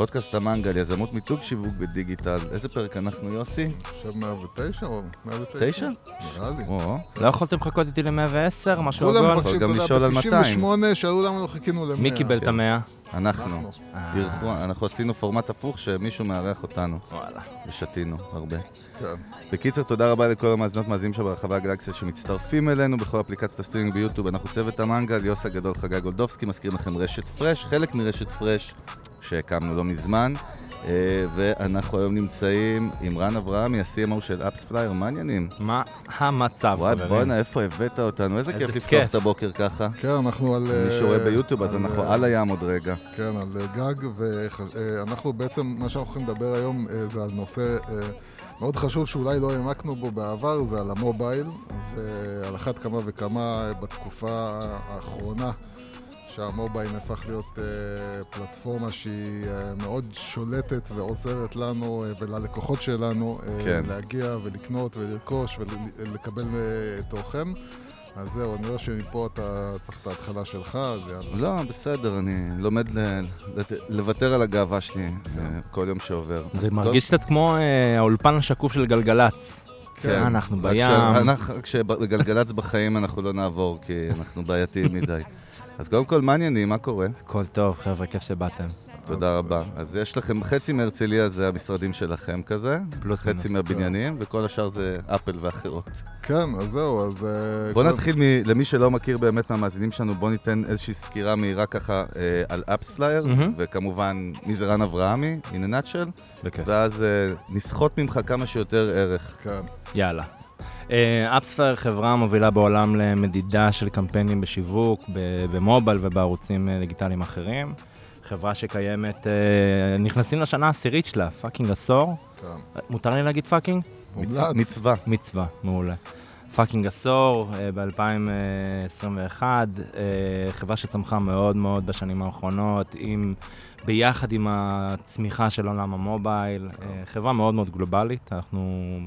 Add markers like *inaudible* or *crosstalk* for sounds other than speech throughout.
פודקאסט המנגל, יזמות מיתוג שיווק בדיגיטל. איזה פרק אנחנו, יוסי? עכשיו 109 או 109? תשע? נראה לי. או, לא יכולתם לחכות איתי ל-110, משהו כולם עגול? מבקשים, יודע, על 200. ב-98 שאלו למה לא חיכינו ל-100. מי קיבל את המאה? אנחנו. אנחנו. אירחו- אנחנו עשינו פורמט הפוך שמישהו מארח אותנו. וואלה. ושתינו הרבה. כן. בקיצר, תודה רבה לכל המאזינות מאזינים שברחבי הגלקסיה שמצטרפים אלינו בכל אפליקציית הסטרימינג ביוטיוב. אנחנו צוות המנגל, יוס הגדול, חגי גולדובסקי, מזכיר לכם רשת פרש, חלק מרשת פרש שהקמנו לא מזמן. אה, ואנחנו היום נמצאים עם רן אברהמי, ה-CMO של אפספלייר, מה העניינים? מה המצב, וואי, חברים? בואנה, איפה הבאת אותנו? איזה איזה כיף לפתוח. את הבוקר ככה. כן, אנחנו על... מי שרואה ביוטיוב, אז על, אנחנו אה, על הים עוד רגע. כן, על אה, גג, ואנחנו בעצם, מה שאנחנו הולכים לדבר היום זה על נושא מאוד חשוב שאולי לא העמקנו בו בעבר, זה על המובייל, ועל אחת כמה וכמה בתקופה האחרונה. שהמובייל הפך להיות אה, פלטפורמה שהיא אה, מאוד שולטת ועוזרת לנו אה, וללקוחות שלנו אה, כן. להגיע ולקנות ולרכוש ולקבל אה, תוכן. אז זהו, אני רואה שמפה אתה צריך את ההתחלה שלך, אז יאללה. לא, בסדר, אני לומד ל- לת- לוותר על הגאווה שלי אה, כל יום שעובר. זה מרגיש קצת כמו אה, האולפן השקוף של גלגלצ. כן. אנחנו רק בים. שאנחנו- כשבגלגלצ בחיים אנחנו לא נעבור, כי אנחנו בעייתיים מדי. *laughs* אז קודם כל, מה העניינים? מה קורה? הכל טוב, חבר'ה, כיף שבאתם. תודה רבה. אז יש לכם, חצי מהרצליה זה המשרדים שלכם כזה, פלוס חצי. מהבניינים, וכל השאר זה אפל ואחרות. כן, אז זהו, אז... אה, בוא נתחיל, למי שלא מכיר באמת מהמאזינים שלנו, בוא ניתן איזושהי סקירה מהירה ככה אה, על אפספלייר. וכמובן מי זה רן אברהמי, in a nutshell. ואז אה, נסחוט ממך כמה שיותר ערך. כן, יאללה. אפספלייר חברה מובילה בעולם למדידה של קמפיינים בשיווק, במובייל ובערוצים אה, דיגיטליים אחרים. חברה שקיימת, אה, נכנסים לשנה העשירית שלה, fucking עשור. כן. מותר לי להגיד fucking? מצווה. מצווה, מעולה. fucking עשור, ב-2021, חברה שצמחה מאוד מאוד בשנים האחרונות, עם, ביחד עם הצמיחה של עולם המובייל, אה, חברה מאוד מאוד גלובלית, אנחנו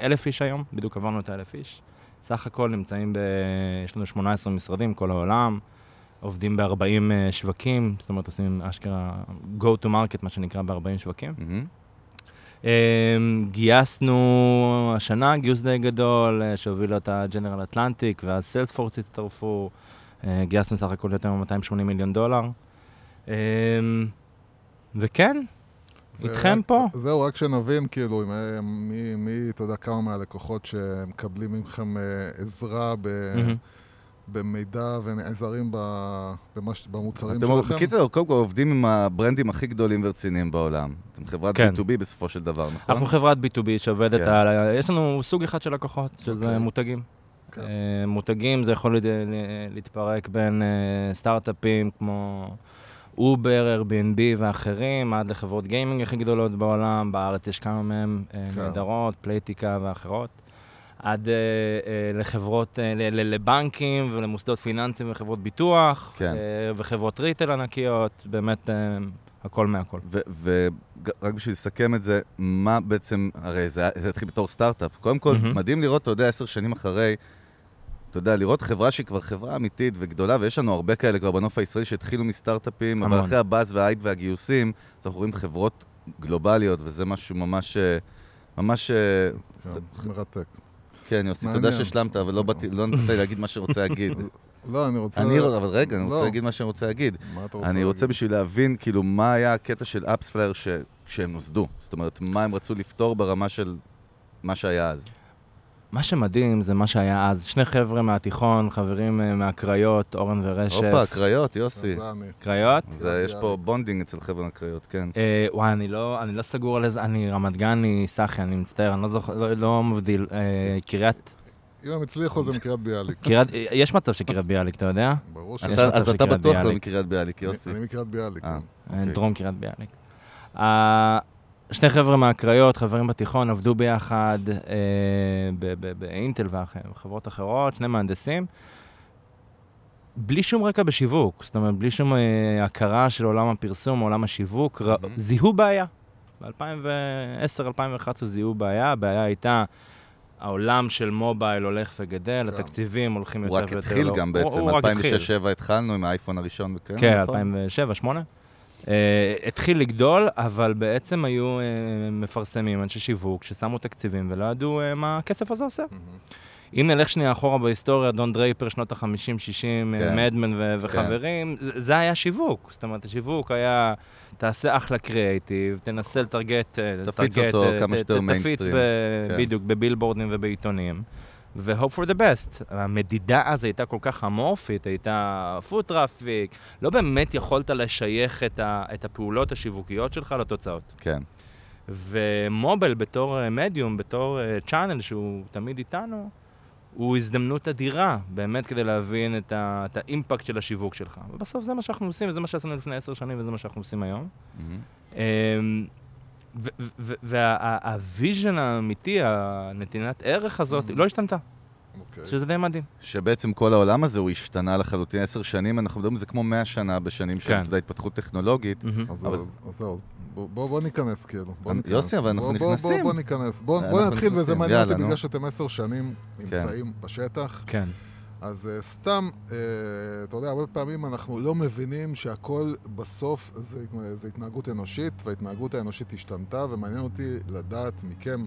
אלף איש היום, בדיוק עברנו את האלף איש. סך הכל נמצאים ב... יש לנו 18 משרדים, כל העולם, עובדים ב-40 שווקים, זאת אומרת עושים אשכרה go to market, מה שנקרא, ב-40 שווקים. Um, גייסנו השנה גיוס די גדול, uh, שהוביל אותה ג'נרל אטלנטיק, ואז סיילספורס הצטרפו, uh, גייסנו סך הכל יותר מ-280 מיליון דולר. Um, וכן, איתכם ורק- פה. זהו, רק שנבין, כאילו, אה, מי, מי, אתה יודע, כמה מהלקוחות שמקבלים מכם אה, עזרה ב, מהמם. במידע ונעזרים במש, במוצרים אתם שלכם. בקיצר, קודם כל עובדים עם הברנדים הכי גדולים ורציניים בעולם. אתם חברת כן. B2B בסופו של דבר, נכון? אנחנו חברת B2B שעובדת כן. על... יש לנו סוג אחד של לקוחות, שזה אוקיי. מותגים. כן. אה, מותגים זה יכול להתפרק בין אה, סטארט-אפים כמו אובר, Airbnb ואחרים, עד לחברות gaming הכי גדולות בעולם, בארץ יש כמה מהם אה, כן. נהדרות, פלייטיקה ואחרות. עד אה, אה, לחברות, אה, לבנקים ולמוסדות פיננסיים וחברות ביטוח, כן. אה, וחברות retail ענקיות, באמת אה, הכל מהכל. ורק בשביל לסכם את זה, מה בעצם, הרי זה זה התחיל בתור סטארט-אפ. קודם כל, מהמם. מדהים לראות, אתה יודע, עשר שנים אחרי, אתה יודע, לראות חברה שהיא כבר חברה אמיתית וגדולה, ויש לנו הרבה כאלה כבר בנוף הישראלי שהתחילו מסטארט-אפים, אבל. אחרי הבאז וההייפ והגיוסים, אז אנחנו רואים חברות גלובליות, וזה משהו ממש, אה, ממש, אה, כן, מרתק. כן, יוסי, תודה. שהשלמת, אבל לא באתי- לא נתת לי להגיד מה שרוצה להגיד. *laughs* לא, אני רוצה... אני, אבל רגע, אני רוצה לא. להגיד מה שאני רוצה להגיד. מה אתה רוצה אני רוצה להגיד? בשביל להבין, כאילו, מה היה הקטע של אפספלייר. כשהם נוסדו. זאת אומרת, מה הם רצו לפתור ברמה של מה שהיה אז. מה שמדהים זה מה שהיה אז, שני חבר'ה מהתיכון, חברים אה, מהקריות, אורן ורשף. הופה, קריות, יוסי. קריות? זה, יש פה. בונדינג אצל חבר'ה מהקריות, כן. אה, וואי, אני לא, אני לא סגור על איזה, אני רמת גני, סחי, אני מצטער, אני לא זוכר, לא, לא מבדיל. אה, קריית, אם הם הצליחו זה מקריית ביאליק. *laughs* קריית- יש מצב שקריית ביאליק, אתה יודע? ברור ש... אז אתה בטוח לא ביאליק. מקריית ביאליק, יוסי. אני מקריית ביאליק. אה. כן. אוקיי. דרום קריית ביאליק. שני חבר'ה מהקריות, חברים בתיכון, עבדו ביחד אה, באינטל וחברות אחרות, שני מהנדסים. בלי שום רקע בשיווק, זאת אומרת, בלי שום אה, הכרה של עולם הפרסום, עולם השיווק, ר... זיהו בעיה. ב-2010-2011 זיהו בעיה, הבעיה הייתה... העולם של מובייל הולך וגדל, שם. התקציבים הולכים יותר ויותר... לא- הוא רק התחיל גם בעצם, 2006-2007 התחלנו עם האייפון הראשון וכן. כן, כן נכון? 2007-2008. אה, התחיל לגדול, אבל בעצם היו אה, מפרסמים, אנשי שיווק, ששמו תקציבים ולא ידעו אה, מה הכסף הזה עושה. מהמם. אם נלך שנייה אחורה בהיסטוריה, דון דרייפר, שנות ה-50, 60, כן. מדמן ו- וחברים, זה, זה היה שיווק. זאת אומרת, השיווק היה, תעשה אחלה קריאייטיב, תנסה ל target, תפיץ ל target, אותו כמה שיותר תפיץ מיינסטרים. ב- כן. בדיוק, בבילבורדים ובעיתונים. ו-hope for the best. המדידה אז הייתה כל כך אמורפית, הייתה foot traffic, לא באמת יכולת לשייך את, ה- את הפעולות השיווקיות שלך לתוצאות. כן. ומובייל בתור אה, מדיום, בתור channel שהוא תמיד איתנו, הוא הזדמנות אדירה, באמת כדי להבין את, ה- את ה impact של השיווק שלך. ובסוף זה מה שאנחנו עושים, וזה מה שעשינו לפני עשר שנים, וזה מה שאנחנו עושים היום. מהמם. וה vision האמיתי, הנתינת ערך הזאת, לא השתנתה, אוקיי. שזה די מדהים. שבעצם כל העולם הזה הוא השתנה לחלוטין עשר שנים, אנחנו מדברים על זה כמו מאה שנה בשנים של, כן. אתה יודע, התפתחות טכנולוגית. אז אבל- אז- אז זהו, בוא- בוא בוא ניכנס כאילו. בוא ניכנס. יוסי, אבל אנחנו בוא- בוא- נכנסים. בוא- בוא ניכנס. בוא אנחנו בוא נתחיל, וזה מעניין אותי. בגלל שאתם עשר שנים נמצאים בשטח. כן. אז uh, סתם, uh, אתה יודע, הרבה פעמים אנחנו לא מבינים שהכל בסוף זה, זה התנהגות אנושית, וההתנהגות האנושית השתנתה, ומעניין אותי לדעת מכם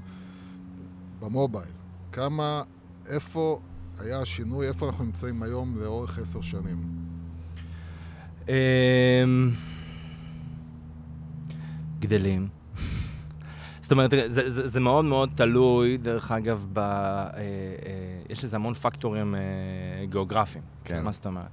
במובייל, כמה, איפה היה השינוי, איפה אנחנו נמצאים היום לאורך עשר שנים. אמ, גדלים. זאת אומרת, זה, זה, זה מאוד מאוד תלוי, דרך אגב, ב, אה, אה, יש לזה המון פקטורים אה, גיאוגרפיים. כן. מה זאת אומרת?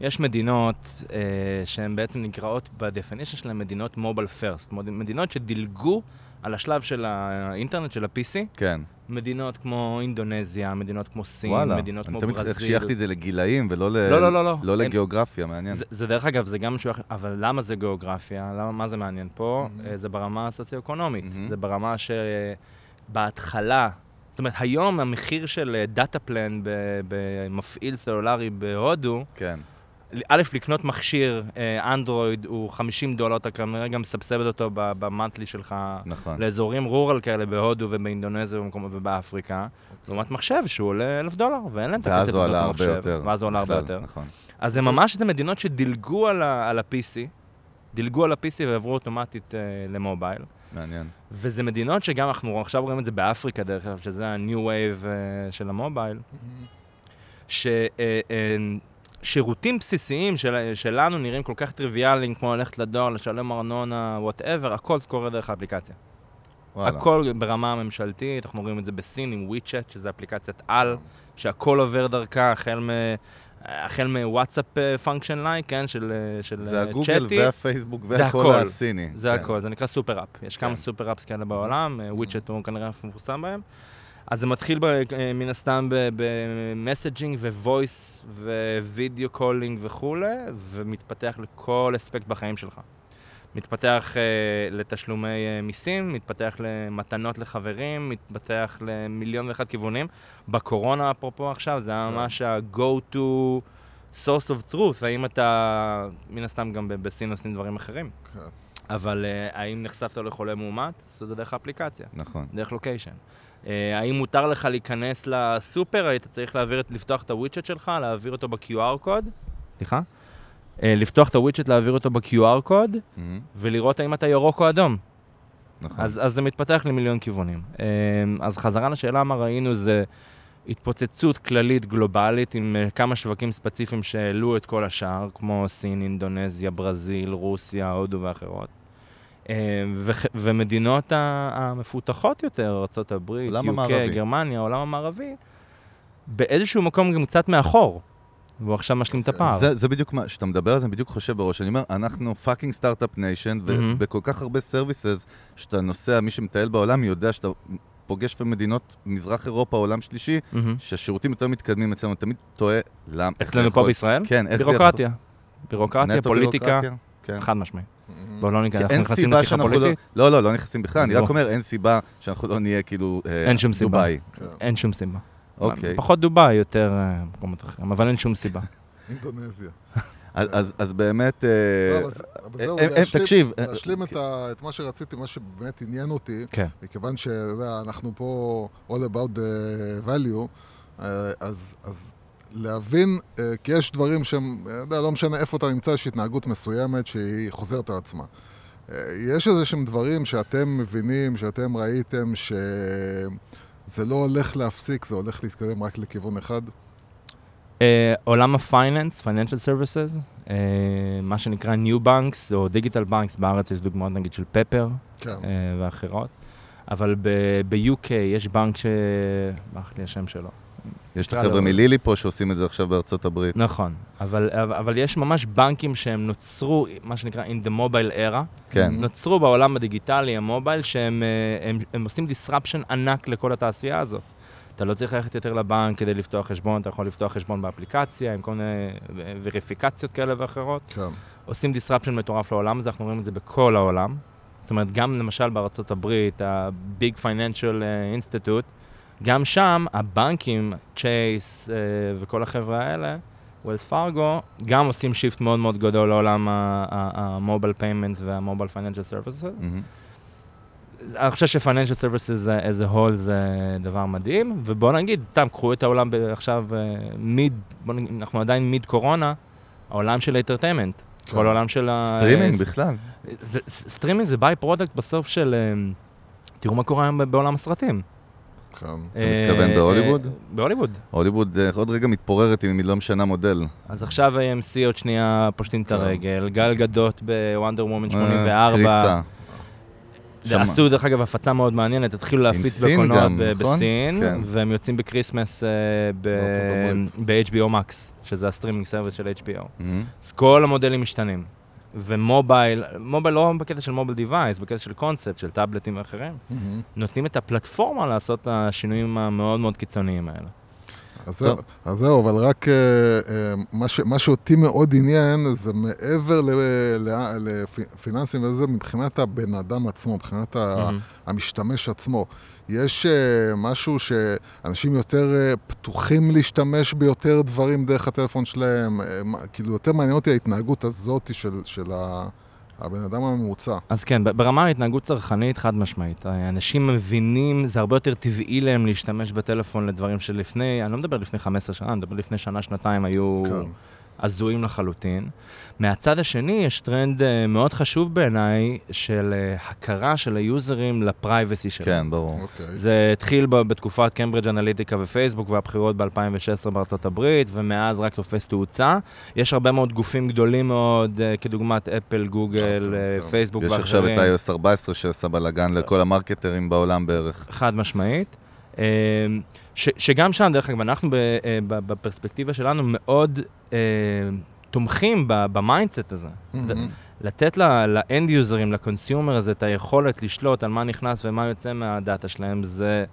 יש מדינות אה, שהן בעצם נקראות ב-definition שלהן מדינות מובייל פרסט, מדינות שדילגו על השלב של האינטרנט, של ה-PC, כן. מדינות כמו אינדונזיה, מדינות כמו סין, וואלה. מדינות אני כמו תמיד ברזיל. חייכתי את זה לגילאים ולא ל... לא, לא, לא, לא. לא אין- לגיאוגרפיה, מעניין. זה, זה דרך אגב, זה גם אחר, אבל למה זה גיאוגרפיה? למה, מה זה מעניין פה? Mhm. אה, זה ברמה הסוציו-אקונומית. Mhm. זה ברמה שבהתחלה, זאת אומרת, היום המחיר של דאטה פלן במפעיל סלולרי בהודו, כן. א', לקנות מכשיר אה, אנדרואיד הוא 50 דולר, אתה כנראה גם מסבסד אותו במאנטלי שלך. נכון. לאזורים רורל כאלה בהודו ובאינדונזיה ובאפריקה, לעומת מחשב שהוא עולה אלף דולר, ואין להם את הכסף לקנות מחשב, יותר. ואז הוא עלה הרבה יותר. נכון. אז זה ממש את המדינות שדילגו על, ה- על ה-PC, דילגו על ה-PC ועברו אוטומטית אה, למובייל. מעניין. וזה מדינות שגם אנחנו עכשיו רואים את זה באפריקה, דרך אגב, שזה ה-new wave אה, של המובייל, ששירותים בסיסיים של, שלנו נראים כל כך טריוויאליים, כמו ללכת לדואר, לשלם ארנונה, whatever, הכל קורה דרך האפליקציה. וואלה. הכל ברמה הממשלתית, אנחנו רואים את זה בסין עם WeChat, שזה אפליקציית על, שהכל עובר דרכה, החל מ... החל מ WhatsApp function like, כן, של, אה, של זה אה, הגוגל צ'אטי. והפייסבוק והכל הכל. הסיני. זה כן. הכל, זה נקרא super app. יש כמה כן. super apps כאלה בעולם, אה, וויצ'ט הוא כנראה מפורסם בהם. אז זה מתחיל ב, אה, מן הסתם ב messaging, voice, video calling וכולי, ומתפתח לכל אספקט בחיים שלך. מתפתח uh, לתשלומי uh, מיסים, מתפתח למתנות לחברים, מתפתח למיליון ואחד כיוונים. בקורונה, אפרופו עכשיו, זה היה כן. ממש ה-go to source of truth. האם אתה, מן הסתם גם בסין עושים דברים אחרים, כן. אבל uh, האם נחשפת לחולה מאומת? עשו את זה דרך האפליקציה, נכון. דרך לוקיישן. Uh, האם מותר לך להיכנס לסופר? היית צריך להעביר, לפתוח את הוויצ'ט שלך, להעביר אותו ב-QR קוד? סליחה? Uh, לפתוח את הוויצ'ט, להעביר אותו ב-QR קוד, מהמם. ולראות האם אתה ירוק או אדום. נכון. אז, אז זה מתפתח למיליון כיוונים. אמ, אז חזרה לשאלה מה ראינו זה התפוצצות כללית גלובלית עם אה, כמה שווקים ספציפיים שהעלו את כל השאר, כמו סין, אינדונזיה, ברזיל, רוסיה, הודו ואחרות. וח- ומדינות המפותחות יותר, ארה"ב, UK. גרמניה, העולם המערבי, באיזשהו מקום גם קצת מאחור. והוא עכשיו משלים את הפער. זה, זה בדיוק מה, כשאתה מדבר על זה, אני בדיוק חושב בראש. אני אומר, אנחנו fucking start-up nation. ובכל כך הרבה services, שאתה נוסע, מי שמטייל בעולם יודע שאתה פוגש במדינות מזרח אירופה, עולם שלישי, מהמם. שהשירותים יותר מתקדמים אצלנו, תמיד תוהה למה... אצלנו פה בישראל? כן, איך זה יכול... בירוקרטיה. בירוקרטיה, פוליטיקה, כן. חד משמעי. בואו לא ניכנס, אנחנו נכנסים לשיחה שאנחנו לא... פוליטית? לא, לא, לא נכנסים בכלל, אני. רק אומר, אין סיבה שאנחנו לא נהיה כאילו... אה, אין שום סיבה. דובאי. אין שום סיבה. אוקיי. פחות דובאי, יותר אה, מקומות אחרים, אבל אין שום סיבה. *laughs* אינדונזיה. אז- באמת... תקשיב, להשלים את מה שרציתי, מה שבאמת עניין אותי, כן. מכיוון שאנחנו פה all about the value, אה, אז להבין, אה, כי יש דברים שהם, אה, לא משנה איפה אתה נמצא, יש התנהגות מסוימת שהיא חוזרת על עצמה. אה, יש איזה שהם דברים שאתם מבינים, שאתם ראיתם, שזה לא הולך להפסיק, זה הולך להתקדם רק לכיוון אחד? אה, עולם הפייננס, Financial Services, אה, מה שנקרא New Banks או Digital Banks, בארץ יש דוגמאות נגיד של פפר כן. אה, ואחרות, אבל ב-UK יש בנק ש... ברח לי השם שלו. יש את נקרא החבר'ה לו- מלילי פה שעושים את זה עכשיו בארצות הברית. נכון, אבל, אבל, אבל יש ממש בנקים שהם נוצרו, מה שנקרא in the mobile era, כן. נוצרו בעולם הדיגיטלי, המובייל, שהם אה, הם, הם עושים disruption ענק לכל התעשייה הזאת. אתה לא צריך ללכת יותר לבנק כדי לפתוח חשבון, אתה יכול לפתוח חשבון באפליקציה עם כל מיני וריפיקציות כאלה ואחרות. כן. עושים disruption מטורף לעולם הזה, אנחנו רואים את זה בכל העולם. זאת אומרת, גם למשל בארצות הברית, ה-Big Financial אה, Institute, גם שם הבנקים, צ'ייס אה, וכל החבר'ה האלה, וולס פארגו, גם עושים shift מאוד מאוד גדול לעולם Payments וה-Mobile Financial Services. מהמם. אני חושב ש-Financial Services as a whole זה דבר מדהים, ובואו נגיד, סתם, קחו את העולם עכשיו mid, בואו נגיד, אנחנו עדיין mid קורונה, העולם של ה entertainment. כן. כל העולם של ה... סטרימינג ס- בכלל. סטרימינג זה by-product בסוף של... אה, תראו מה קורה היום בעולם הסרטים. כן. אתה מתכוון בהוליווד? בהוליווד. הוליווד אה, עוד רגע מתפוררת אם היא לא משנה מודל. אז עכשיו AMC עוד שנייה פושטים את כן. הרגל, גל גדות בוונדר וומן אה, 84. קריסה. עשו דרך אגב הפצה מאוד מעניינת, התחילו להפיץ בקולנוע נכון? בסין, כן. והם יוצאים ב Christmas אה, ב-HBO Max, שזה ה streaming service של HBO. אז כל המודלים משתנים. ומובייל, מובייל לא בקטע של mobile device, בקטע של קונספט, של טאבלטים ואחרים, מהמם. נותנים את הפלטפורמה לעשות את השינויים המאוד מאוד קיצוניים האלה. אז זהו, אז זהו, אבל רק אה, אה, מה, ש, מה שאותי מאוד עניין זה מעבר לפיננסים וזה, מבחינת הבן אדם עצמו, מבחינת מהמם. המשתמש עצמו. יש אה, משהו שאנשים יותר אה, פתוחים להשתמש ביותר דברים דרך הטלפון שלהם, מה- כאילו יותר מעניין אותי ההתנהגות הזאת של, של ה, הבן אדם הממוצע. אז כן, ברמה ההתנהגות צרכנית, חד משמעית. אנשים מבינים, זה הרבה יותר טבעי להם להשתמש בטלפון לדברים שלפני, אני לא מדבר לפני 15 שנה, אני מדבר לפני שנה, שנתיים, היו כן. הזויים לחלוטין. מהצד השני, יש טרנד אה, מאוד חשוב בעיניי של אה, הכרה של היוזרים ל privacy שלהם. כן, ברור. אוקיי. זה התחיל ב- בתקופת קיימברידג' אנליטיקה ופייסבוק והבחירות ב-2016 בארצות הברית, ומאז רק תופס תאוצה. יש הרבה מאוד גופים גדולים מאוד, אה, כדוגמת אפל, גוגל, כן. פייסבוק יש ואחרים. עכשיו את iOS 14 שעשה בלאגן לכל המרקטרים בעולם בערך. חד משמעית. אה, ש, שגם שם, דרך אגב, אנחנו ב, אה, ב- בפרספקטיבה שלנו מאוד אה, תומכים ב mindset הזה. מהמם. לתת ל end יוזרים, ל consumer הזה, את היכולת לשלוט על מה נכנס ומה יוצא מהדאטה שלהם, זה,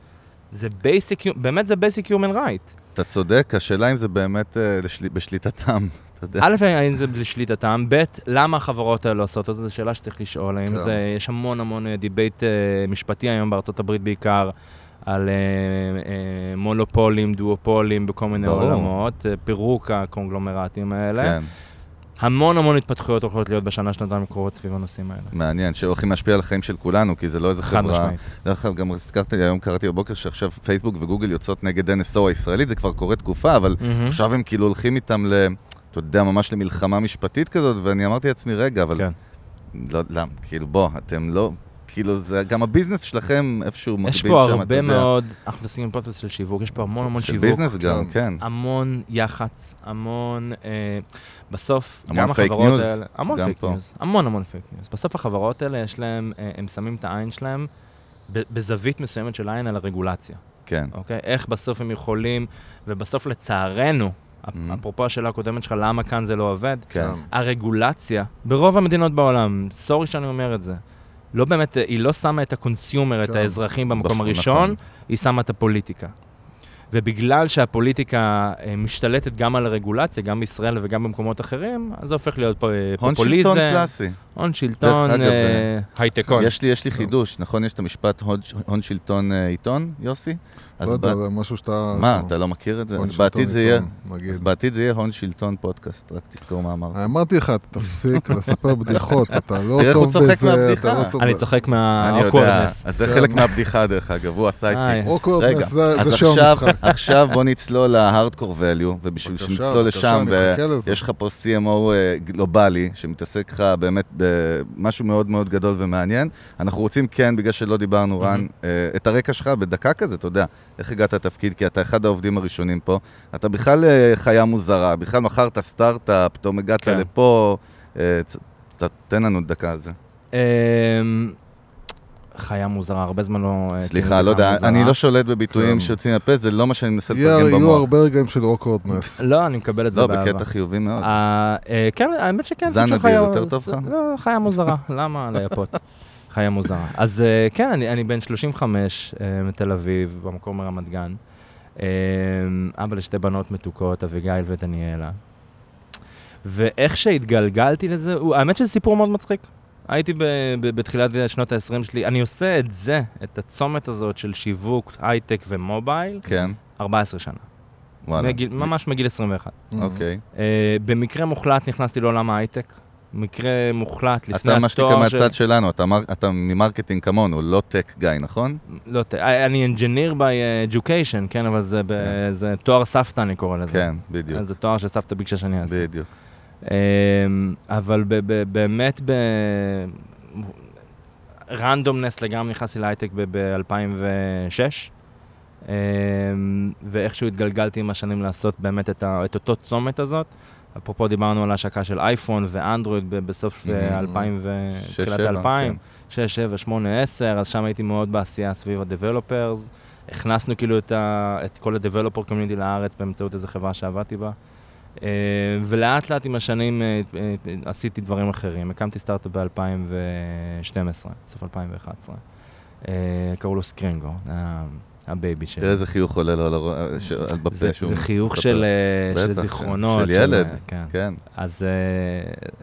זה basic, באמת זה basic human right. אתה צודק, השאלה אם זה באמת אה, לשל- בשליטתם. *laughs* א', האם זה לשליטתם, ב', למה החברות האלה עושות את זה, זו שאלה שצריך לשאול, האם כן. זה, יש המון המון debate משפטי היום בארצות הברית בעיקר, על אה, אה, מונופולים, דואופולים בכל מיני ברור. עולמות, אה, פירוק הקונגלומרטים האלה. כן, המון המון התפתחויות הולכות להיות בשנה, שנתיים הקרובות סביב הנושאים האלה. מעניין, שהולכים להשפיע על החיים של כולנו, כי זה לא איזה חד חברה... משמעית. דרך אגב, גם הזכרתי לי, היום קראתי בבוקר שעכשיו פייסבוק וגוגל יוצאות נגד NSO הישראלית, זה כבר קורה תקופה, אבל מהמם. עכשיו הם כאילו הולכים איתם ל... אתה יודע, ממש למלחמה משפטית כזאת, ואני אמרתי לעצמי, רגע, אבל... כן. לא, למה? כאילו, בוא, אתם לא... כאילו, זה גם ה business שלכם איפשהו מקביל יש שם, פה אתה הרבה יודע. מאוד, אנחנו עושים פודקאסט של שיווק, יש פה המון המון של שיווק. business גם, כן. המון יח"צ, המון, אה, בסוף, המון גם פייק החברות ניוז, האלה, המון גם פייק פה. ניוז, המון המון פייק ניוז. בסוף החברות האלה, יש להם, אה, הם שמים את העין שלהם בזווית מסוימת של העין על הרגולציה, כן. אוקיי? איך בסוף הם יכולים, ובסוף לצערנו, Mhm. אפרופו השאלה הקודמת שלך, למה כאן זה לא עובד? כן. הרגולציה, ברוב המדינות בעולם, sorry שאני אומר את זה, לא באמת, היא לא שמה את ה consumer, את כן. האזרחים במקום נכון, הראשון, נכון. היא שמה את הפוליטיקה. ובגלל שהפוליטיקה אה, משתלטת גם על הרגולציה, גם בישראל וגם במקומות אחרים, אז זה הופך להיות פה אה, הון פופוליזם. שלטון קלאסי. הון שלטון, אה, הייטקון. יש לי, יש לי חידוש, נכון? יש את המשפט הון- הון שלטון עיתון, יוסי? אז לא יודע, זה משהו שאתה... מה, אתה לא מכיר את זה? אז בעתיד זה יהיה... אז בעתיד זה יהיה הון שלטון פודקאסט, רק תזכור מה אמרת. אמרתי לך, תפסיק *laughs* לספר בדיחות, אתה לא תראה איך הוא טוב צוחק בזה, מהבדיחה. אתה לא טוב אני צוחק אני יודע. אז זה. חלק מהבדיחה דרך אגב, הוא. ה sidekick. awkwardness רגע, זה- שם המשחק. עכשיו בוא נצלול ל hardcore value, ובשביל בבקשה, שנצלול בבקשה, לשם. ויש לך פה CMO אה, גלובלי, שמתעסק לך באמת במשהו מאוד מאוד גדול ומעניין. אנחנו רוצים, כן, בגלל שלא דיברנו, רן, אה, את הרקע שלך בדקה כזה, אתה יודע, איך הגעת לתפקיד, כי אתה אחד העובדים הראשונים פה. אתה בכלל אה, חיה מוזרה, בכלל מכרת סטארט-אפ, פתאום הגעת כן. לפה, תן לנו דקה על זה. חיה מוזרה, הרבה זמן לא... אה, סליחה, לא יודע. אני לא שולט בביטויים. שיוצאים מהפה, זה לא מה שאני מנסה לתרגם יהיו במוח. הרבה רגעים של awkwardness. *laughs* לא, אני מקבל את זה לא, באהבה. בקטע חיובי מאוד. אה, אה, כן, האמת שכן. זן אדיר, חיה- יותר טוב לך? לא, חיה מוזרה, *laughs* למה לייפות? חיה מוזרה. אז כן, אני אני בן 35 אה, מתל אביב, במקום מרמת גן. אבא לשתי בנות מתוקות, אביגיל ודניאלה. ואיך שהתגלגלתי לזה, האמת שזה סיפור מאוד מצחיק. הייתי ב- ב- בתחילת שנות ה-20 שלי, אני עושה את זה, את הצומת הזאת של שיווק, הייטק ומובייל, כן, 14 שנה. וואלה. מגיל, ממש מגיל 21. אוקיי. אה, במקרה מוחלט נכנסתי לעולם ההייטק. מקרה מוחלט לפני אתה מה שנקרא התואר של... מהצד שלנו, אתה מר- אתה מ marketing כמונו, לא tech guy, נכון? לא, ת- אני engineer by education, כן, אבל זה, ב... כן. זה תואר סבתא, אני קורא לזה. כן, בדיוק. זה תואר שסבתא ביקשה שאני אעשה. בדיוק. אמ, אבל באמת ב... randomness לגמרי נכנסתי להייטק ב-2006, ואיכשהו התגלגלתי עם השנים לעשות באמת את, ה- את אותו צומת הזאת. אפרופו דיברנו על ההשקה של אייפון ואנדרואיד בסוף אה, Mhm. 2000 ו... תחילת שבע, 2000, כן. 6, 7, 8, 10, אז שם הייתי מאוד בעשייה סביב ה-Developers. הכנסנו כאילו את, ה... את כל ה-Developer Community לארץ באמצעות איזו חברה שעבדתי בה. אה, ולאט לאט עם השנים אה, אה, עשיתי דברים אחרים. הקמתי סטארט-אפ ב-2012, סוף 2011. אה, קראו לו Scringo, ה baby שלי. תראה איזה חיוך עולה לו על בפה שהוא זה חיוך. של, בטח, זיכרונות. של ילד, כן. כן. אז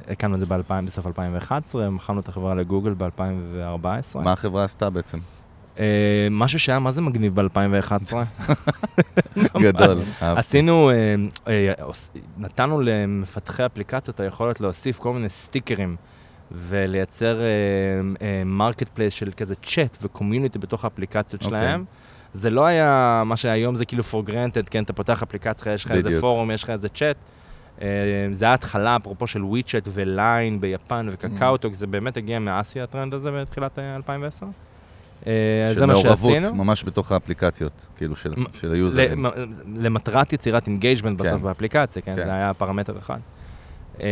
הקמנו את זה ב-2000, בסוף 2011, מכרנו את החברה לגוגל ב-2014. מה החברה עשתה בעצם? Uh, משהו שהיה מה זה מגניב ב-2011. *laughs* גדול. עשינו, uh, uh, נתנו למפתחי אפליקציות היכולת להוסיף כל מיני סטיקרים ולייצר marketplace של כזה צ'אט ו community בתוך האפליקציות אוקיי. שלהם. זה לא היה מה שהיום זה כאילו for granted, כן, אתה פותח אפליקציה, יש לך איזה. פורום, יש לך איזה צ'אט. אה, זה היה התחלה, אפרופו של WeChat ו LINE ביפן ו KakaoTalk, זה באמת הגיע מאסיה הטרנד הזה בתחילת אה, 2010. אה, של זה מה מעורבות, שעשינו. ממש בתוך האפליקציות, כאילו, של- של היוזרים. למ- למטרת יצירת engagement בסוף כן. באפליקציה, כן? כן. זה היה פרמטר אחד. אה,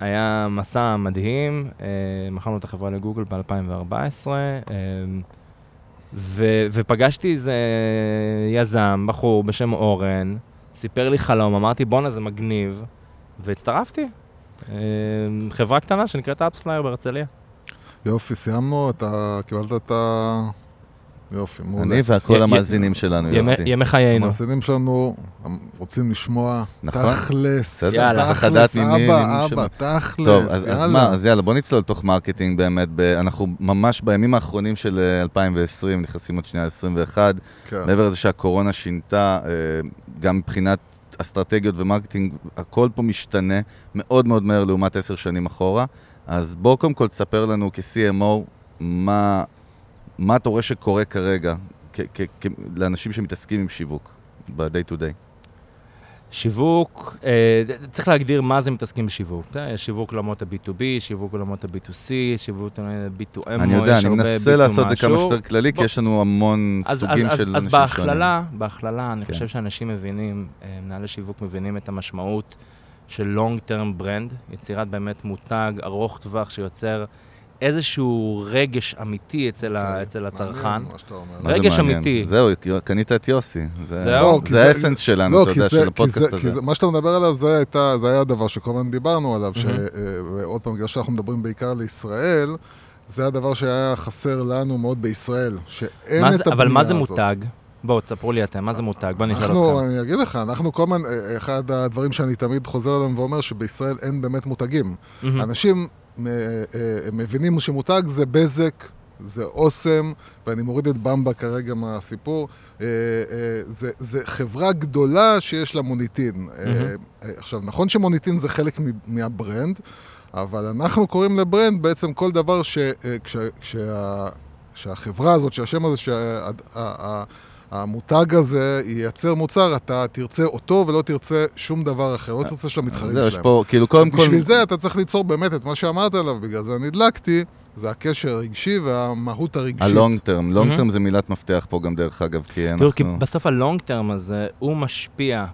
היה מסע מדהים, אה, מכרנו את החברה לגוגל ב-2014, ופגשתי איזה יזם, בחור בשם אורן, סיפר לי חלום, אמרתי בואנה זה מגניב, והצטרפתי. חברה קטנה שנקראת אפספלייר בהרצליה. יופי, סיימנו, אתה קיבלת את ה... יופי, מעולה. אני וכל המאזינים שלנו, יוסי. ימי חיינו. המאזינים שלנו רוצים לשמוע נכון. תכלס, תכלס, ממי- אבא, אבא. תכלס, טוב, אז. מה, אז יאללה, בוא נצלול לתוך marketing באמת. ב, אנחנו ממש בימים האחרונים של אה, 2020, נכנסים עוד שנייה ל-21. כן. מעבר לזה שהקורונה שינתה, אה, גם מבחינת אסטרטגיות ו marketing, הכל פה משתנה מאוד מאוד מהר לעומת עשר שנים אחורה. אז בוא קודם כל תספר לנו כ-CMO, מה, מה אתה רואה שקורה כרגע כ- כ- כ- לאנשים שמתעסקים עם שיווק ב-day to day. שיווק, אה, צריך להגדיר מה זה מתעסקים בשיווק. אה, יש שיווק לעולמות ה-B2B, שיווק לעולמות ה-B2C, שיווק ב-2M, אני יודע, אני מנסה לעשות את זה כמה שיותר כללי, כי בוא. יש לנו המון אז, סוגים אז, של אז, אנשים אז שונים. בהכללה, בהכללה, אני כן. חושב שאנשים מבינים, אה, מנהלי שיווק מבינים את המשמעות של long term brand, יצירת באמת מותג ארוך טווח שיוצר איזשהו רגש אמיתי אצל, ה, אוקיי, אצל הצרכן. מעניין מה שאתה אומר. מה זה רגש? אמיתי. זהו, קנית את יוסי. זה- זהו? לא, זה האסנס שלנו, לא, אתה יודע, זה- של הפודקאסט הזה. זה- מה שאתה מדבר עליו, זה הייתה- זה היה הדבר שכל הזמן דיברנו עליו, מהמם. שעוד פעם, בגלל שאנחנו מדברים בעיקר על ישראל, זה הדבר שהיה חסר לנו מאוד בישראל, שאין את זה- הבנייה הזאת. אבל מה זה מותג? בואו, תספרו לי אתם, מה זה מותג? בואו נשאל אתכם. אני אגיד לך, אנחנו כל הזמן, אה, אחד הדברים שאני תמיד חוזר עליהם ואומר שבישראל אין באמת מותגים. אנשים אה, אה, מבינים שמותג זה בזק, זה אוסם, ואני מוריד את במבה כרגע מהסיפור. אה, אה, זה, זה חברה גדולה שיש לה מוניטין. אה, עכשיו, נכון שמוניטין זה חלק מהברנד, אבל אנחנו קוראים לברנד בעצם כל דבר ש... כשה, כשה, שהחברה הזאת, שהשם הזה, שה, המותג הזה ייצר מוצר, אתה תרצה אותו ולא תרצה שום דבר אחר, לא תרצה של המתחרים זהו, יש שלהם. פה, כאילו, קודם כל... בשביל זה אתה צריך ליצור באמת את מה שאמרת עליו, בגלל זה נדלקתי, זה הקשר הרגשי והמהות הרגשית. הלונג טרם, לונג. טרם זה מילת מפתח פה גם דרך אגב, כי תראו, כי אנחנו... בסוף הלונג טרם הזה, הוא משפיע,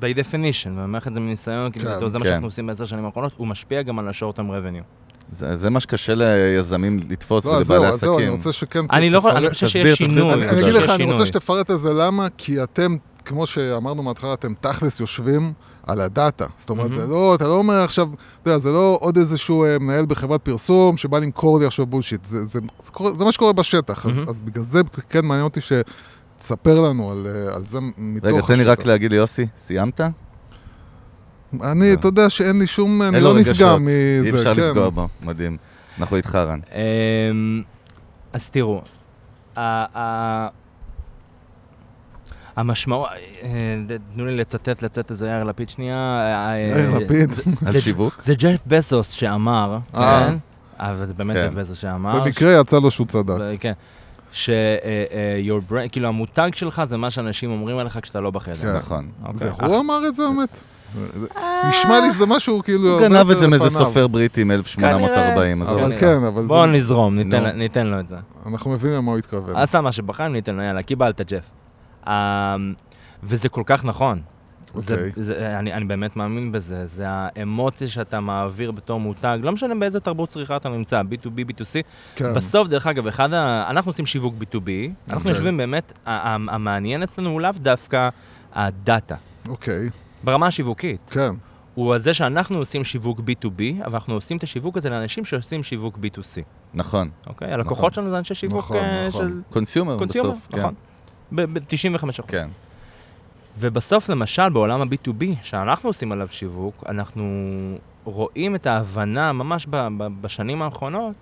by definition, ואני אומר לך את זה מניסיון, כי כן, זה מה כן. שאנחנו עושים בעשר שנים האחרונות, הוא משפיע גם על ה-short term revenue. זה זה מה שקשה ליזמים לתפוס לא, אז ולבעלי זהו, אז זהו, אני עסקים. רוצה שכן אני לא יכול, אני חושב שיש שינוי. תסביר. אני אגיד שיש לך, אני רוצה. שתפרט את זה למה, כי אתם, כמו שאמרנו מההתחלה, אתם תכלס יושבים על הדאטה. זאת אומרת, מהמם. זה לא, אתה לא אומר עכשיו, אתה יודע, זה לא עוד איזשהו אה, מנהל בחברת פרסום שבא למכור לי עכשיו בולשיט. זה, זה, זה, קורה- זה מה שקורה בשטח. אז, מהמם. אז בגלל זה כן מעניין אותי שתספר לנו על, אה, על זה מתוך רגע, תן לי רק. להגיד לי, יוסי, סיימת? אני, אתה יודע שאין לי שום, אני לא נפגע מזה, אי אפשר כן. לפגוע בו, מדהים. אנחנו איתך, רן. אמ, אז תראו, המשמעות, אה, תנו לי לצטט, לצאת איזה יאיר לפיד שנייה. אה, יאיר אה, לפיד. זה- על שיווק? זה ג'ף בסוס שאמר, אה. כן? אבל זה באמת כן. ג'ף בסוס שאמר. במקרה יצא לו שהוא צדק. כן. ש... אה, אה, your כאילו המותג שלך זה מה שאנשים אומרים עליך כשאתה לא בחדר. כן. נכון. אוקיי. זה הוא אמר את זה באמת? זה- נשמע לי שזה משהו כאילו... הוא גנב את זה מאיזה. סופר בריטי מ-1840, עזוב. אבל. כן, אבל בואו נזרום, ניתן. לו- את זה. אנחנו מבינים למה הוא התכוון. עשה מה שבחיים, ניתן לו, יאללה, קיבלת ג'ף. אמ, וזה כל כך נכון. זה, אוקיי. זה, אני, אני באמת מאמין בזה, זה האמוציה שאתה מעביר בתור מותג, לא משנה באיזה תרבות צריכה אתה נמצא, B2B, B2C. כן. בסוף, דרך אגב, אחד ה... אנחנו עושים שיווק B2B, אנחנו אוקיי. יושבים באמת, המעניין אצלנו הוא לאו דווקא הדאטה, אוקיי, ברמה השיווקית. כן. הוא על זה שאנחנו עושים שיווק B2B, אבל אנחנו עושים את השיווק הזה לאנשים שעושים שיווק B2C, נכון. אוקיי? הלקוחות שלנו זה אנשי שיווק נכון, אה, נכון. של consumer consumer, בסוף. כן. נכון. ב-95%. כן. ובסוף, למשל, בעולם ה-B2B, שאנחנו עושים עליו שיווק, אנחנו רואים את ההבנה ממש ב- ב- בשנים האחרונות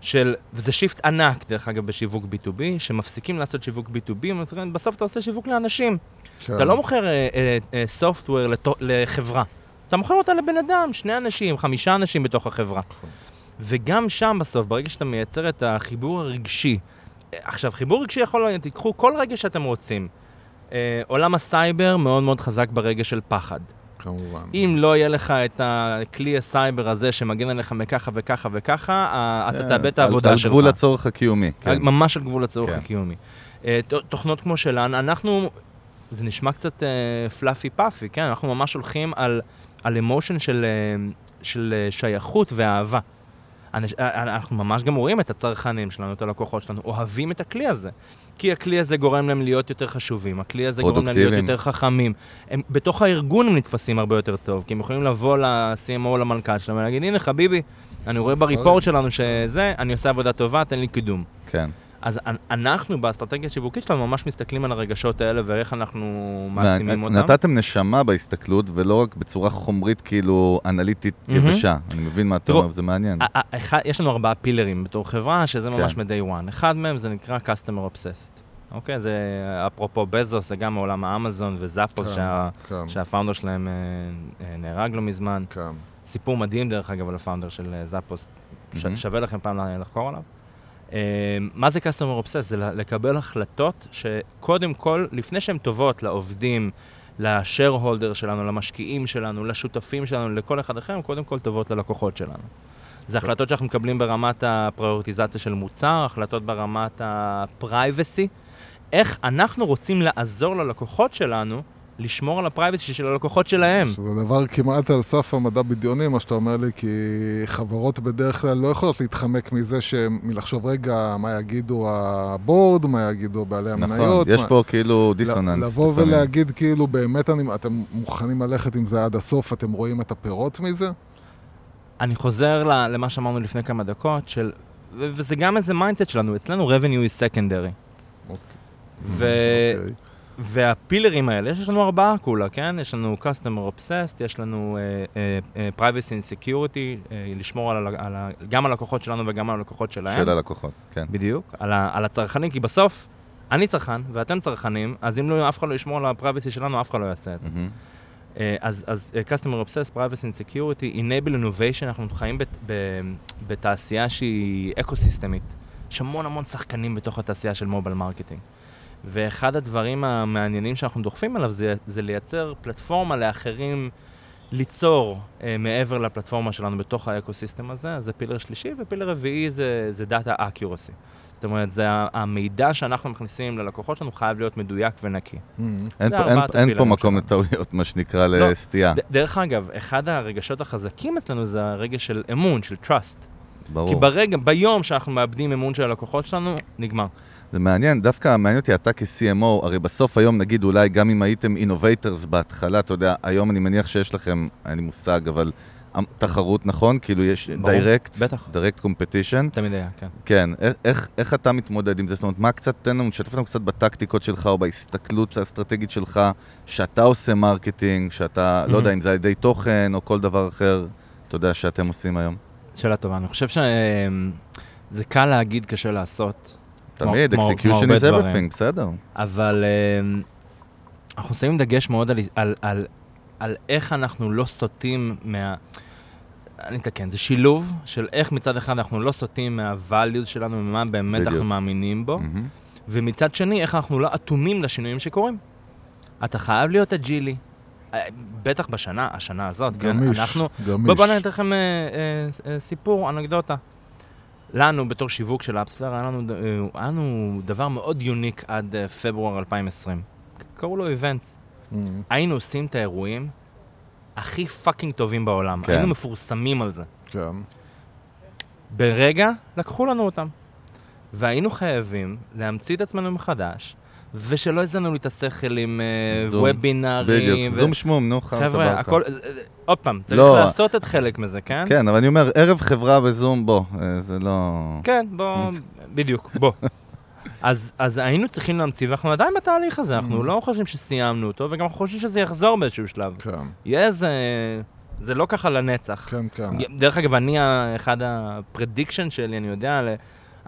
של, וזה shift ענק, דרך אגב, בשיווק B2B, שמפסיקים לעשות שיווק B2B, ואומרים, בסוף אתה עושה שיווק לאנשים. כן. אתה לא מוכר software לחברה, אתה מוכר אותה לבן אדם, שני אנשים, חמישה אנשים בתוך החברה. וגם שם בסוף, ברגע שאתה מייצר את החיבור הרגשי, אה, עכשיו, חיבור רגשי יכול להיות, תיקחו כל רגע שאתם רוצים. אה, עולם הסייבר מאוד מאוד חזק ברגע של פחד. כמובן. אם לא יהיה לך את הכלי הסייבר הזה שמגן עליך מככה וככה וככה, אה, אתה אה, תאבד את העבודה שלך. על גבול הצורך הקיומי. כן. ממש על גבול הצורך כן. הקיומי. אה, תוכנות כמו שלנו, אנחנו, זה נשמע קצת פלאפי פאפי, כן? אנחנו ממש הולכים על, על אמושן של, אה, של אה, שייכות ואהבה. אנש, אה, אנחנו ממש גם רואים את הצרכנים שלנו, את הלקוחות שלנו, אוהבים את הכלי הזה. כי הכלי הזה גורם להם להיות יותר חשובים, הכלי הזה גורם להם להיות. יותר חכמים. הם, בתוך הארגון הם נתפסים הרבה יותר טוב, כי הם יכולים לבוא ל-CMO או למנכ"ל שלהם ולהגיד, הנה חביבי, אני רואה מספרים." בריפורט שלנו שזה, אני עושה עבודה טובה, תן לי קידום. כן. אז אנ- אנחנו באסטרטגיה השיווקית שלנו ממש מסתכלים על הרגשות האלה ואיך אנחנו מעצימים אותם. נתתם נשמה בהסתכלות, ולא רק בצורה חומרית, כאילו, אנליטית. יבשה. אני מבין מה אתה אומר, זה מעניין. יש לנו ארבעה פילרים בתור חברה, שזה ממש כן. מ-day one. אחד מהם זה נקרא Customer Obsessed. אוקיי? זה אפרופו בזוס, זה גם מעולם האמזון וזאפוס, כן, שה- כן, שהפאונדר שלהם אה, אה, נהרג לא מזמן. סיפור מדהים, דרך אגב, על הפאונדר של אה, זאפוס. מהמם. שווה לכם פעם לחקור עליו. אה, מה זה Customer Obsessed? זה לקבל החלטות שקודם כל, לפני שהן טובות לעובדים, ל-shareholder שלנו, למשקיעים שלנו, לשותפים שלנו, לכל אחד אחר, הן קודם כל טובות ללקוחות שלנו. זה החלטות שאנחנו מקבלים ברמת הפריורטיזציה של מוצר, החלטות ברמת ה-privacy. איך אנחנו רוצים לעזור ללקוחות שלנו לשמור על הפרייבסי של הלקוחות שלהם. שזה דבר כמעט על סף המדע בדיוני, מה שאתה אומר לי, כי חברות בדרך כלל לא יכולות להתחמק מזה, ש- מלחשוב רגע מה יגידו הבורד, מה יגידו בעלי נכון, המניות. יש מה- פה כאילו דיסוננס. לבוא לפעמים. ולהגיד כאילו, באמת אני, אתם מוכנים ללכת עם זה עד הסוף, אתם רואים את הפירות מזה? אני חוזר ל- למה שאמרנו לפני כמה דקות, של, וזה גם איזה mindset שלנו, אצלנו revenue is secondary. ו... אוקיי. וה pillars האלה, יש לנו ארבעה כולה, כן? יש לנו customer obsessed, יש לנו uh, uh, uh, privacy and security, uh, לשמור על, על, ה- גם על הלקוחות שלנו וגם על הלקוחות שלהם. של הלקוחות, כן. בדיוק, על, על הצרכנים, כי בסוף, אני צרכן ואתם צרכנים, אז אם לא, אף אחד לא ישמור על ה privacy שלנו, אף אחד לא יעשה את זה. אה, אז, אז אה, Customer Obsessed, Privacy and Security, Enable Innovation, אנחנו חיים בת, ב, בתעשייה שהיא eco-סיסטמית. יש המון המון שחקנים בתוך התעשייה של mobile marketing. ואחד הדברים המעניינים שאנחנו דוחפים עליו זה, זה לייצר פלטפורמה לאחרים ליצור אה, מעבר לפלטפורמה שלנו בתוך ה ecosystem הזה, אז זה pillar שלישי, ו pillar רביעי זה, זה Data Accuracy. זאת אומרת, זה המידע שאנחנו מכניסים ללקוחות שלנו חייב להיות מדויק ונקי. מהמם. אין אין- אין פה מקום. לטעויות, מה שנקרא, לא. לסטייה. ד- דרך אגב, אחד הרגשות החזקים אצלנו זה הרגש של אמון, של trust. כי ברור. ברגע, ביום שאנחנו מאבדים אמון של הלקוחות שלנו, נגמר. זה מעניין, דווקא מעניין אותי, אתה כ-CMO, הרי בסוף היום, נגיד, אולי גם אם הייתם innovators בהתחלה, אתה יודע, היום אני מניח שיש לכם, אין לי מושג, אבל אמ, תחרות, נכון? כאילו יש direct, בטח. direct competition. תמיד היה, כן. כן, איך- איך, איך אתה מתמודד עם זה? זאת אומרת, מה קצת, תן לנו, תשתף אותנו קצת בטקטיקות שלך, או בהסתכלות האסטרטגית שלך, שאתה עושה marketing, שאתה, לא Mhm. יודע אם זה על ידי תוכן, או כל דבר אחר, אתה יודע, שאתם עושים היום. שאלה טובה. אני חושב שזה קל להגיד, קשה לעשות. תמיד, execution is everything, בסדר. אבל אה, אנחנו שמים דגש מאוד על, על, על, על איך אנחנו לא סוטים מה... אני אתקן, זה שילוב של איך מצד אחד אנחנו לא סוטים מה-values שלנו, ממה באמת בדיוק. אנחנו מאמינים בו, מהמם. ומצד שני, איך אנחנו לא אטומים לשינויים שקורים. אתה חייב להיות אג'ילי. אה, בטח בשנה, השנה הזאת, כן? גמיש, אנחנו... גמיש. בואו בוא אני אתן לכם אה, אה, אה, סיפור, אנקדוטה. לנו, בתור שיווק של אפספלייר, היה לנו, אה, היה לנו דבר מאוד unique עד אה, פברואר 2020. קראו לו events. מהמם. היינו עושים את האירועים הכי fucking טובים בעולם. כן. היינו מפורסמים על זה. כן. ברגע, לקחו לנו אותם. והיינו חייבים להמציא את עצמנו מחדש, ושלא יזיינו לי את השכל עם אה. webinarים. בדיוק, ו- זום שמום, נו, חרטה חבר'ה, ברטה. הכל... אה, אה, עוד פעם, צריך לא. לעשות את חלק מזה, כן? כן, אבל אני אומר, ערב חברה בזום, בוא, זה לא... כן, בוא, בדיוק, בוא. אז, אז היינו צריכים להמציא, ואנחנו עדיין בתהליך הזה, אנחנו לא חושבים שסיימנו אותו, וגם אנחנו חושבים שזה יחזור באיזשהו שלב. כן, יהיה איזה... זה לא ככה לנצח. כן, כן. דרך אגב, אני, אחד ה prediction שלי, אני יודע,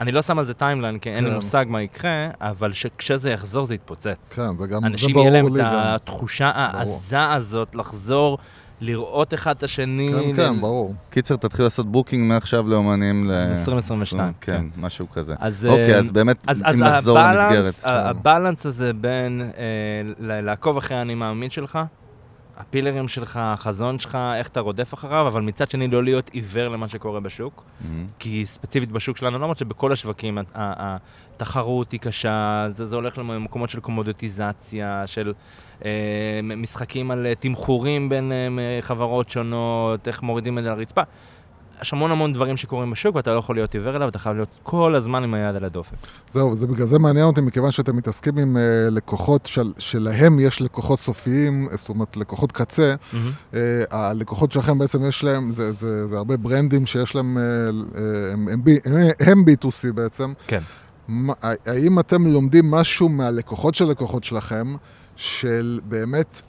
אני לא שם על זה timeline, כי אין לי כן. מושג מה יקרה, אבל שכשזה יחזור זה יתפוצץ. כן, זה גם, זה אנשים ברור יהיה להם לי את גם. התחושה העזה הזאת לחזור, לראות אחד את השני. כן, ל- כן, ברור. קיצר, תתחיל לעשות booking מעכשיו לאומנים ל... 2022, כן, כן. משהו כזה. אז, אוקיי, אה, אז באמת, אז, אז אם נחזור ה balance, למסגרת. ה balance הזה בין אה, ל- לעקוב אחרי האני מאמין שלך, ה pillars שלך, החזון שלך, איך אתה רודף אחריו, אבל מצד שני לא להיות עיוור למה שקורה בשוק. מהמם. כי ספציפית בשוק שלנו, למרות שבכל השווקים התחרות היא קשה, זה, זה הולך למקומות של commoditizציה, של אה, משחקים על אה, תמחורים בין אה, חברות שונות, איך מורידים את זה לרצפה. יש המון המון דברים שקורים בשוק, ואתה לא יכול להיות עיוור אליו, אתה חייב להיות כל הזמן עם היד על הדופק. זהו, זה בגלל זה מעניין אותי, מכיוון שאתם מתעסקים עם uh, לקוחות של, שלהם יש לקוחות סופיים, זאת אומרת, לקוחות קצה. Uh, הלקוחות שלכם בעצם יש להם, זה, זה, זה הרבה ברנדים שיש להם, uh, uh, הם, הם, הם, הם B2C בעצם. כן. מה, האם אתם לומדים משהו מהלקוחות של לקוחות שלכם, של באמת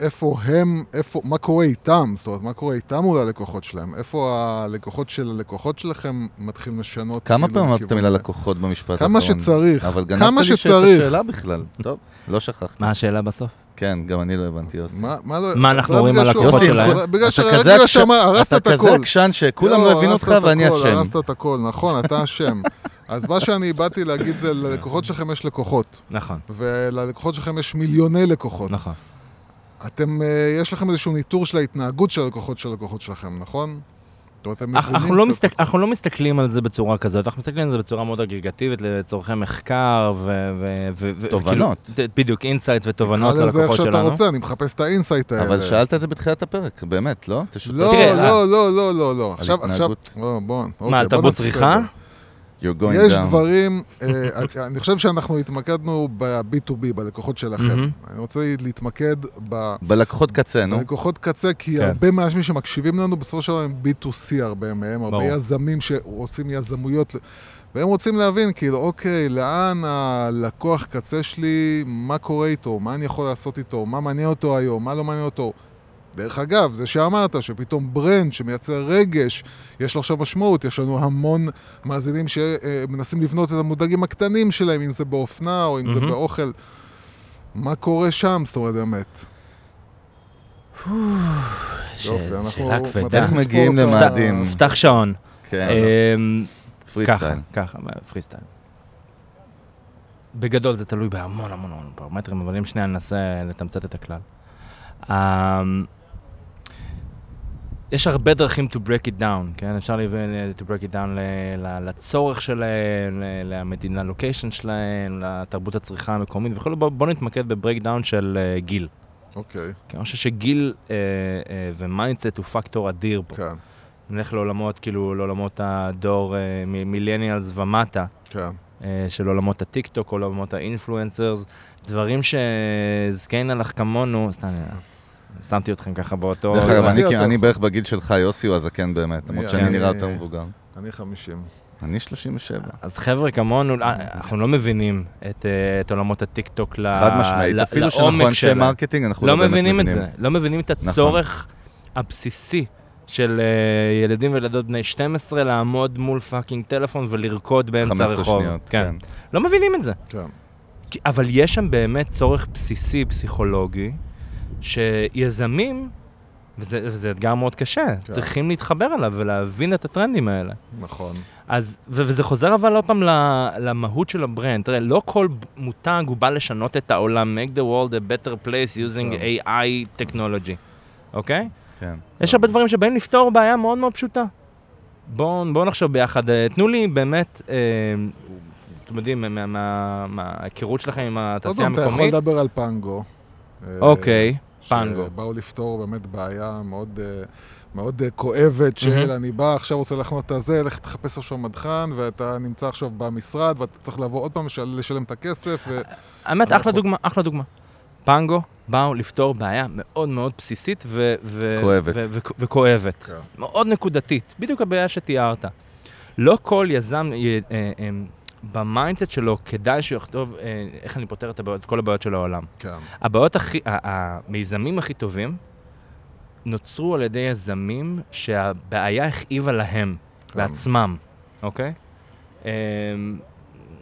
איפה הם, איפה, מה קורה איתם, זאת אומרת, מה קורה איתם מול הלקוחות שלהם? איפה הלקוחות של הלקוחות שלכם מתחילים לשנות? כמה כאילו, פעמים אמרת את המילה? לקוחות במשפט כמה האחרון? שצריך, אבל כמה גנבת לי את שצריך. השאלה בכלל. טוב, לא שכחתי. מה השאלה בסוף? כן, גם אני לא הבנתי, יוסי. מה, לא, אנחנו רואים בגלל על יוסי, שלהם? בגלל אתה עקשן- שמה, הרסת את אתה הכל. כזה עקשן שכולם לא הבינו אותך ואני אשם. הרסת את הכל, נכון, אתה אשם. *laughs* אז מה שאני באתי להגיד זה, ללקוחות שלכם יש לקוחות, נכון, וללקוחות שלכם יש מיליוני לקוחות. נכון. אתם, אה, יש לכם איזשהו ניטור של ההתנהגות של הלקוחות של הלקוחות שלכם, נכון? אנחנו, לא מסתכל, אנחנו לא מסתכלים על זה בצורה כזאת, אנחנו מסתכלים על זה בצורה מאוד אגרגטיבית לצורכי מחקר ו... ו, ו ו- תובנות. כאילו, ד- בדיוק, insight ותובנות תקרא לזה איך ללקוחות שאתה שלנו. רוצה, אני מחפש את ה insight האלה. אבל שאלת את זה בתחילת הפרק, באמת, לא? לא, לא, לא, לא, לא, לא. עכשיו, עכשיו. בוא, בוא, מה, אוקיי, תרבות נעשה צריכה? You're going יש down. דברים, אה, *laughs* אני חושב שאנחנו התמקדנו ב-B2B, בלקוחות שלכם. מהמם. אני רוצה להתמקד ב... בלקוחות קצה, נו. בלקוחות קצה, כי כן. הרבה מהאנשים שמקשיבים לנו, בסופו של דבר הם B2C הרבה מהם, הרבה. יזמים שרוצים יזמויות, והם רוצים להבין, כאילו, אוקיי, לאן הלקוח קצה שלי, מה קורה איתו, מה אני יכול לעשות איתו, מה מעניין אותו היום, מה לא מעניין אותו. דרך אגב, זה שאמרת, שפתאום brand שמייצר רגש, יש לו עכשיו משמעות, יש לנו המון מאזינים שמנסים לבנות את המותגים הקטנים שלהם, אם זה באופנה או אם זה מהמם. באוכל. מה קורה שם, זאת אומרת, באמת? שאלה כבדה. איך מגיעים למאדים? פתח שעון. כן, אמ, free ככה, style. ככה, פרי סטייל. בגדול זה תלוי בהמון המון המון פרמטרים, אבל אם שנייה ננסה לתמצת את הכלל. יש הרבה דרכים to break it down, כן? אפשר להבין to break it down לצורך שלהם, למדינה, location שלהם, לתרבות הצריכה המקומית וכו'. בואו בוא נתמקד ב breakdown של אה, גיל. אוקיי, כי אני חושב שגיל אה, אה, ו mindset הוא פקטור אדיר פה. כן, נלך לעולמות, כאילו, לעולמות הדור millennials ומטה, כן. של עולמות הטיק טוק, עולמות ה influencers, דברים שזקנה לכת כמונו, סתם, שמתי אתכם ככה באותו... דרך אגב, אני- בערך בגיל שלך, יוסי הוא הזקן באמת, למרות אני- שאני אני- נראה יותר מבוגר. אני 50. אני 37. אז חבר'ה כמונו, אה, אנחנו לא מבינים את, אה, את עולמות הטיק טוק ל- חד משמעית, ל- אפילו לעומק שאנחנו אנשי שלהם. marketing, אנחנו לא לא באמת מבינים מבינים. את זה, לא מבינים את נכון. הצורך הבסיסי של אה, ילדים וילדות בני 12 לעמוד מול fucking טלפון ולרקוד באמצע 15 הרחוב. שניות, כן. כן. לא מבינים את זה. כן. אבל יש שם באמת צורך בסיסי פסיכולוגי, שיזמים, וזה, וזה אתגר מאוד קשה, כן. צריכים להתחבר אליו ולהבין את הטרנדים האלה. נכון. אז, ו- וזה חוזר אבל עוד פעם למהות של הברנד. תראה, לא כל מותג הוא בא לשנות את העולם, make the world a better place using כן. AI technology, אוקיי? כן. יש הרבה דברים שבאים לפתור בעיה מאוד מאוד פשוטה. בואו בוא נחשוב ביחד. אה, תנו לי באמת, אה, אתם יודעים, מה- מה- מה- מההיכרות שלכם עם עוד התעשייה פעם, אתה יכול המקומית. לדבר על פנגו. אה, אוקיי, פנגו. שבאו לפתור באמת בעיה מאוד... אה, מאוד אה, כואבת של מהמם. אני בא עכשיו רוצה לחנות את הזה, לך תחפש עכשיו מדחן ואתה נמצא עכשיו במשרד ואתה צריך לבוא עוד פעם לשל- לשלם את הכסף ו... האמת, אחלה יכול- דוגמה, אחלה דוגמה. פנגו באו לפתור בעיה מאוד מאוד בסיסית ו- ו- כואבת. ו- ו- וכואבת. כן. מאוד נקודתית, בדיוק הבעיה שתיארת. לא כל יזם, י- אה, ב mindset שלו, כדאי שהוא יכתוב אה, איך אני פותר את הבעיות- את כל הבעיות של העולם. כן, הבעיות הכי, המיזמים הכי טובים נוצרו על ידי יזמים שהבעיה הכאיבה להם, כן. בעצמם, אוקיי?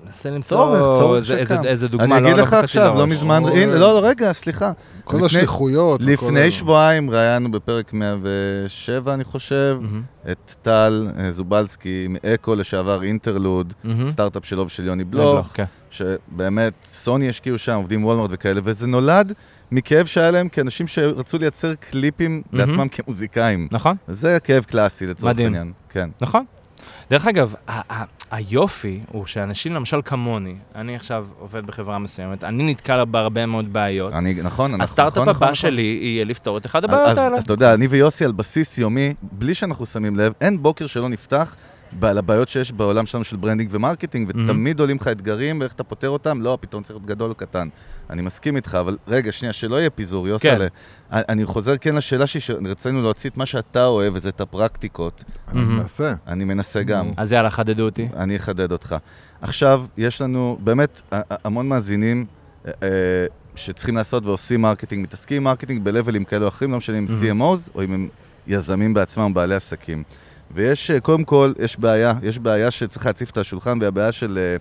ננסה למצוא צורך, צורך איזה- איזה-. איזה דוגמה. אני לא- אגיד לא לך קפצתי עכשיו, לא. מזמן, או, הנה, אה, לא, לא, רגע, סליחה. כל לפני- השליחויות. לפני שבועיים ראיינו בפרק 107, אני חושב, מהמם, את טל אה, זובלסקי מאקו, לשעבר אינטרלוד, מהמם. סטארט-אפ שלו ושל יוני בלוך, בלוך, כן. שבאמת, סוני השקיעו שם, עובדים וולמרט וכאלה, וזה נולד מכאב שהיה להם כאנשים שרצו לייצר קליפים מהמם. לעצמם כמוזיקאים. נכון, וזה כאב קלאסי לצורך. העניין. כן. נכון. דרך אגב, ה- ה- היופי הוא שאנשים, למשל כמוני, אני עכשיו עובד בחברה מסוימת, אני נתקל בהרבה מאוד בעיות. אני, נכון, אנחנו, הסטארט-אפ נכון, נכון, הבא נכון. שלי יהיה לפתור את אחד הבעיות אז האלה. אתה יודע, אני ויוסי על בסיס יומי, בלי שאנחנו שמים לב, אין בוקר שלא נפתח על הבעיות שיש בעולם שלנו של branding ו marketing. ותמיד עולים לך אתגרים ואיך אתה פותר אותם. לא, הפתרון צריך להיות גדול או קטן. אני מסכים איתך, אבל רגע, שנייה, שלא יהיה פיזור, יוסלה. כן. אני חוזר כן לשאלה שרצינו להוציא את מה שאתה אוהב, וזה את הפרקטיקות. אני. מנסה. אני מנסה גם. אז יאללה, חדדו אותי. אני אחדד אותך. עכשיו, יש לנו באמת המון מאזינים אה, אה, שצריכים לעשות ועושים marketing, מתעסקים עם marketing ב-levelים כאלה או אחרים, לא משנה אם CMOs או אם הם יזמים בעצמם, בעלי עסקים. ויש, אה, קודם כל, יש בעיה, יש בעיה שצריך להציף את השולחן, והיא הבעיה של, אה,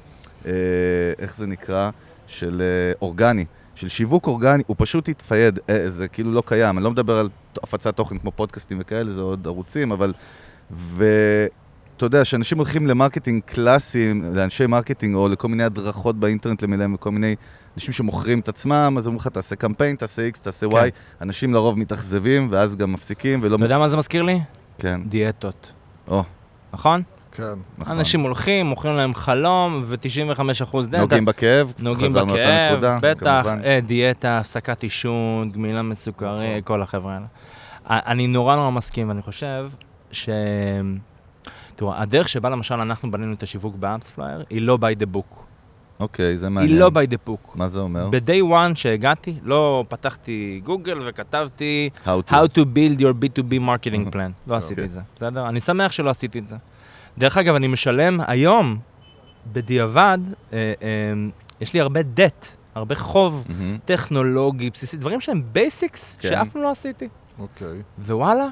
אה, איך זה נקרא? של אה, אורגני. של שיווק אורגני, הוא פשוט התפייד, אה, זה כאילו לא קיים. אני לא מדבר על הפצת תוכן כמו פודקאסטים וכאלה, זה עוד ערוצים, אבל... ואתה יודע, כשאנשים הולכים ל marketing קלאסיים, לאנשי marketing, או לכל מיני הדרכות באינטרנט למיניהם, וכל מיני אנשים שמוכרים את עצמם, אז אומרים לך, תעשה קמפיין, תעשה X, תעשה כן. Y. אנשים לרוב מתאכזבים, ואז גם מפסיקים, ולא... אתה יודע מה זה מזכיר לי? כן, דיאטות. או, נכון? כן. נכון. אנשים הולכים, מוכרים להם חלום, ו-95% דאטה. נוגעים בכאב, נוגעים חזרנו בכאב, נקודה, בטח, כמובן. אה, דיאטה, הפסקת עישון, גמילה מסוכרי, נכון. כל החבר'ה האלה. אני נורא נורא מסכים, ואני חושב ש... תראו, הדרך שבה למשל אנחנו בנינו את השיווק באמפספלייר, היא לא by the book. אוקיי, זה מעניין. היא לא by the book. מה זה אומר? ב-day one שהגעתי, לא פתחתי גוגל וכתבתי How to. How to build your B2B marketing plan. לא עשיתי אוקיי. את זה, בסדר? אני שמח שלא עשיתי את זה. דרך אגב, אני משלם היום, בדיעבד, אה, אה, יש לי הרבה debt, הרבה חוב מהמם. טכנולוגי, בסיסי, דברים שהם basics, כן. שאף פעם לא עשיתי. אוקיי. ווואלה,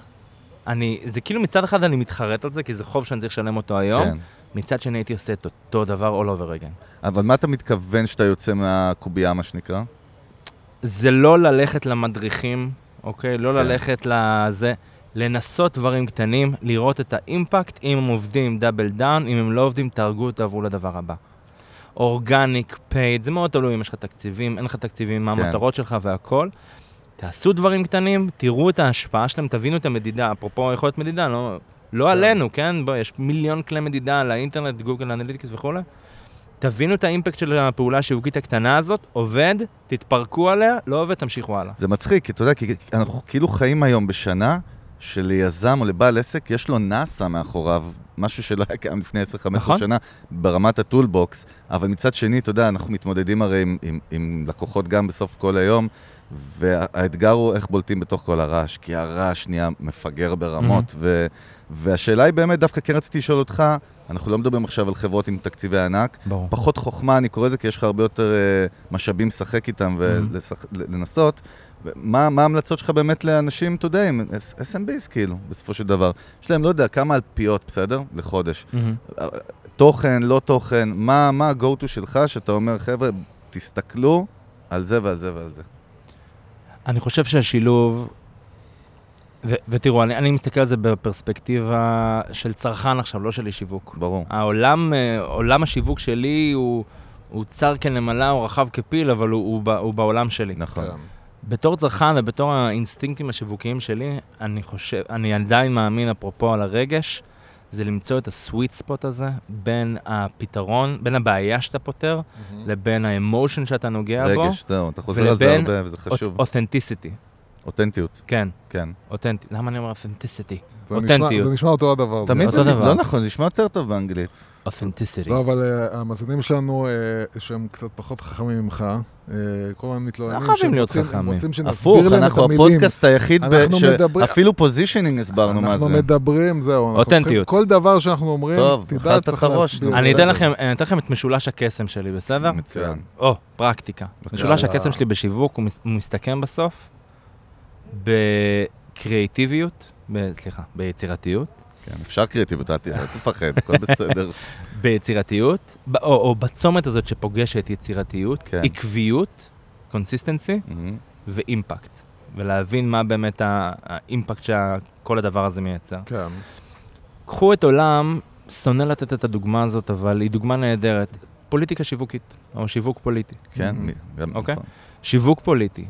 אני, זה כאילו מצד אחד אני מתחרט על זה, כי זה חוב שאני צריך לשלם אותו היום, כן. מצד שני הייתי עושה את אותו דבר all over again. אבל מה אתה מתכוון שאתה יוצא מהקובייה, מה שנקרא? זה לא ללכת למדריכים, אוקיי? לא כן. ללכת לזה, לנסות דברים קטנים, לראות את ה impact, אם הם עובדים, double down, אם הם לא עובדים, תהרגו, תעברו לדבר הבא. organic, paid, זה מאוד תלוי אם יש לך תקציבים, אין לך תקציבים, מה כן. המטרות שלך והכל. תעשו דברים קטנים, תראו את ההשפעה שלהם, תבינו את המדידה. אפרופו יכולת מדידה, לא, לא כן. עלינו, כן? בוא, יש מיליון כלי מדידה על האינטרנט, גוגל אנליטיקס וכולי. תבינו את ה impact של הפעולה השיווקית הקטנה הזאת, עובד, תתפרקו עליה, לא עובד, תמשיכו הלאה. זה מצחיק, כי אתה יודע, כי אנחנו כאילו חיים היום בשנה שליזם או לבעל עסק יש לו נאסא מאחוריו, משהו שלא היה קיים לפני 10-15 נכון. שנה ברמת ה toolbox, אבל מצד שני, אתה יודע, אנחנו מתמודדים הרי עם, עם, עם לקוחות גם בסוף כל היום, והאתגר הוא איך בולטים בתוך כל הרעש, כי הרעש נהיה מפגר ברמות, ו, והשאלה היא באמת, דוווקא כן רציתי לשאול אותך, אנחנו לא מדברים עכשיו על חברות עם תקציבי ענק, ברור. פחות חוכמה, אני קורא לזה, כי יש לך הרבה יותר אה, משאבים לשחק איתם ולנסות. מה, מה ההמלצות שלך באמת לאנשים, אתה יודע, עם SMBs כאילו, בסופו של דבר? יש להם, לא יודע, כמה אלפיות, בסדר? לחודש. מהמם. תוכן, לא תוכן, מה, מה ה-go-to שלך, שאתה אומר, חבר'ה, תסתכלו על זה ועל זה ועל זה. אני חושב שהשילוב, ו- ותראו, אני, אני מסתכל על זה בפרספקטיבה של צרכן עכשיו, לא של איש שיווק. ברור. העולם, אה, עולם השיווק שלי הוא, הוא צר כנמלה, הוא רחב כפיל, אבל הוא, הוא, ב- הוא בעולם שלי. נכון. כן. בתור צרכן ובתור האינסטינקטים השיווקיים שלי, אני חושב, אני עדיין מאמין, אפרופו על הרגש, זה למצוא את הסוויט ספוט הזה בין הפתרון, בין הבעיה שאתה פותר, לבין ה emotion שאתה נוגע בו, רגש, זהו, אתה חוזר על זה ולבין הרבה וזה חשוב. authenticity. אותנטיות, כן, כן. אותנטי. למה אני אומר authenticity? נשמע- אותנטיות. זה נשמע אותו הדבר. תמיד זה- דבר. לא נכון, זה נשמע יותר טוב באנגלית. authenticity. לא, אבל אה, המאזינים שלנו, אה, שהם קצת פחות חכמים ממך, אה, כל הזמן מתלוננים לא חייבים להיות חכמים. רוצים שנסביר הפוך, להם את אנחנו. הפודקאסט היחיד, אנחנו שאפילו positioning הסברנו מה אנחנו זה. מדברים, זהו. אנחנו אותנטיות. כל דבר שאנחנו אומרים, תדע, צריך להסביר. אני. אתן לכם, אני אתן לכם את משולש הקסם שלי, בסדר? מצוין. או, פרקטיקה. משולש הקסם שלי בשיווק, הוא מסתכם בסוף בקריאיטיביות, ב- סליחה, ביצירתיות, כן, אפשר קריאטיביות, אל תפחד, הכל *laughs* בסדר. ביצירתיות, ב- או, או בצומת הזאת שפוגשת יצירתיות, כן. עקביות, consistency מהמם. ו impact. ולהבין מה באמת ה impact שכל הדבר הזה מייצר. כן. קחו את עולם, שונא לתת את הדוגמה הזאת, אבל היא דוגמה נהדרת. פוליטיקה שיווקית, או שיווק פוליטי. כן, גם אוקיי. נכון. שיווק פוליטי.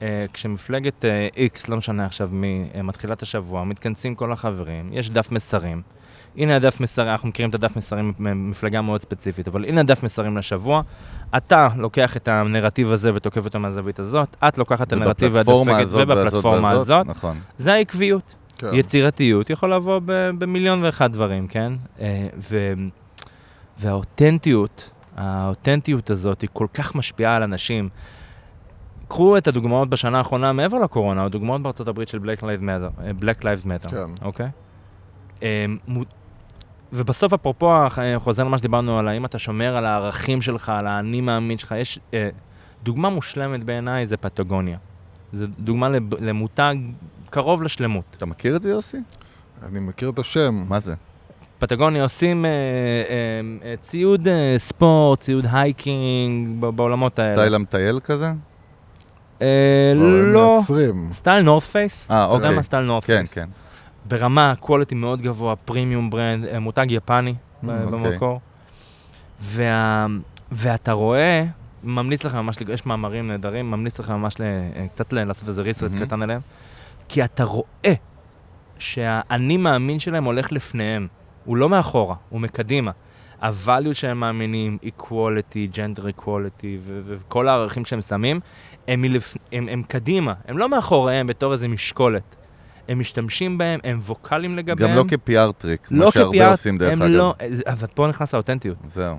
Uh, כשמפלגת uh, X, לא משנה עכשיו מי, uh, מתחילת השבוע, מתכנסים כל החברים, יש דף מסרים. הנה הדף מסרים, אנחנו מכירים את הדף מסרים ממפלגה מאוד ספציפית, אבל הנה הדף מסרים לשבוע. אתה לוקח את הנרטיב הזה ותוקף אותו מהזווית הזאת, את לוקחת את הנרטיב ובפלטפורמה הזאת ובפלטפורמה והזאת, הזאת. נכון. זה העקביות. כן. יצירתיות יכול לבוא במיליון ואחד דברים, כן? אה, ו- והאותנטיות, האותנטיות הזאת היא כל כך משפיעה על אנשים. קחו את הדוגמאות בשנה האחרונה מעבר לקורונה, הדוגמאות בארצות הברית של Black Lives Matter, אה, Black Lives Matter, כן. אוקיי? מו- ובסוף, אפרופו, אה, חוזר למה שדיברנו על האם אתה שומר על הערכים שלך, על האני מאמין שלך, יש אה, דוגמה מושלמת בעיניי, זה פטגוניה. זו דוגמה למותג קרוב לשלמות. אתה מכיר את זה, יוסי? אני מכיר את השם. מה זה? פטגוניה עושים אה, אה, ציוד אה, ספורט, ציוד hiking, בעולמות האלה. סטייל המטייל כזה? אה, לא, מייצרים. סטייל North Face. אה, אתה יודע אוקיי. מה סטייל North כן, Face? כן. ברמה, quality מאוד גבוה, premium brand, אה, מותג יפני ב- אוקיי. במקור. ואתה רואה, ממליץ לך ממש, יש מאמרים נהדרים, ממליץ לך ממש אה, קצת לעשות איזה ריסרט מהמם. קטן עליהם, כי אתה רואה שהאני מאמין שלהם הולך לפניהם. הוא לא מאחורה, הוא מקדימה. הvalue שהם מאמינים, equality, gender equality וכל הערכים שהם שמים, הם, מלפ... הם, הם קדימה, הם לא מאחוריהם בתור איזה משקולת. הם משתמשים בהם, הם ווקאליים לגביהם. גם לא כ-PR טריק, לא מה שהרבה עושים דרך אגב. לא, אבל פה נכנס האותנטיות. זהו.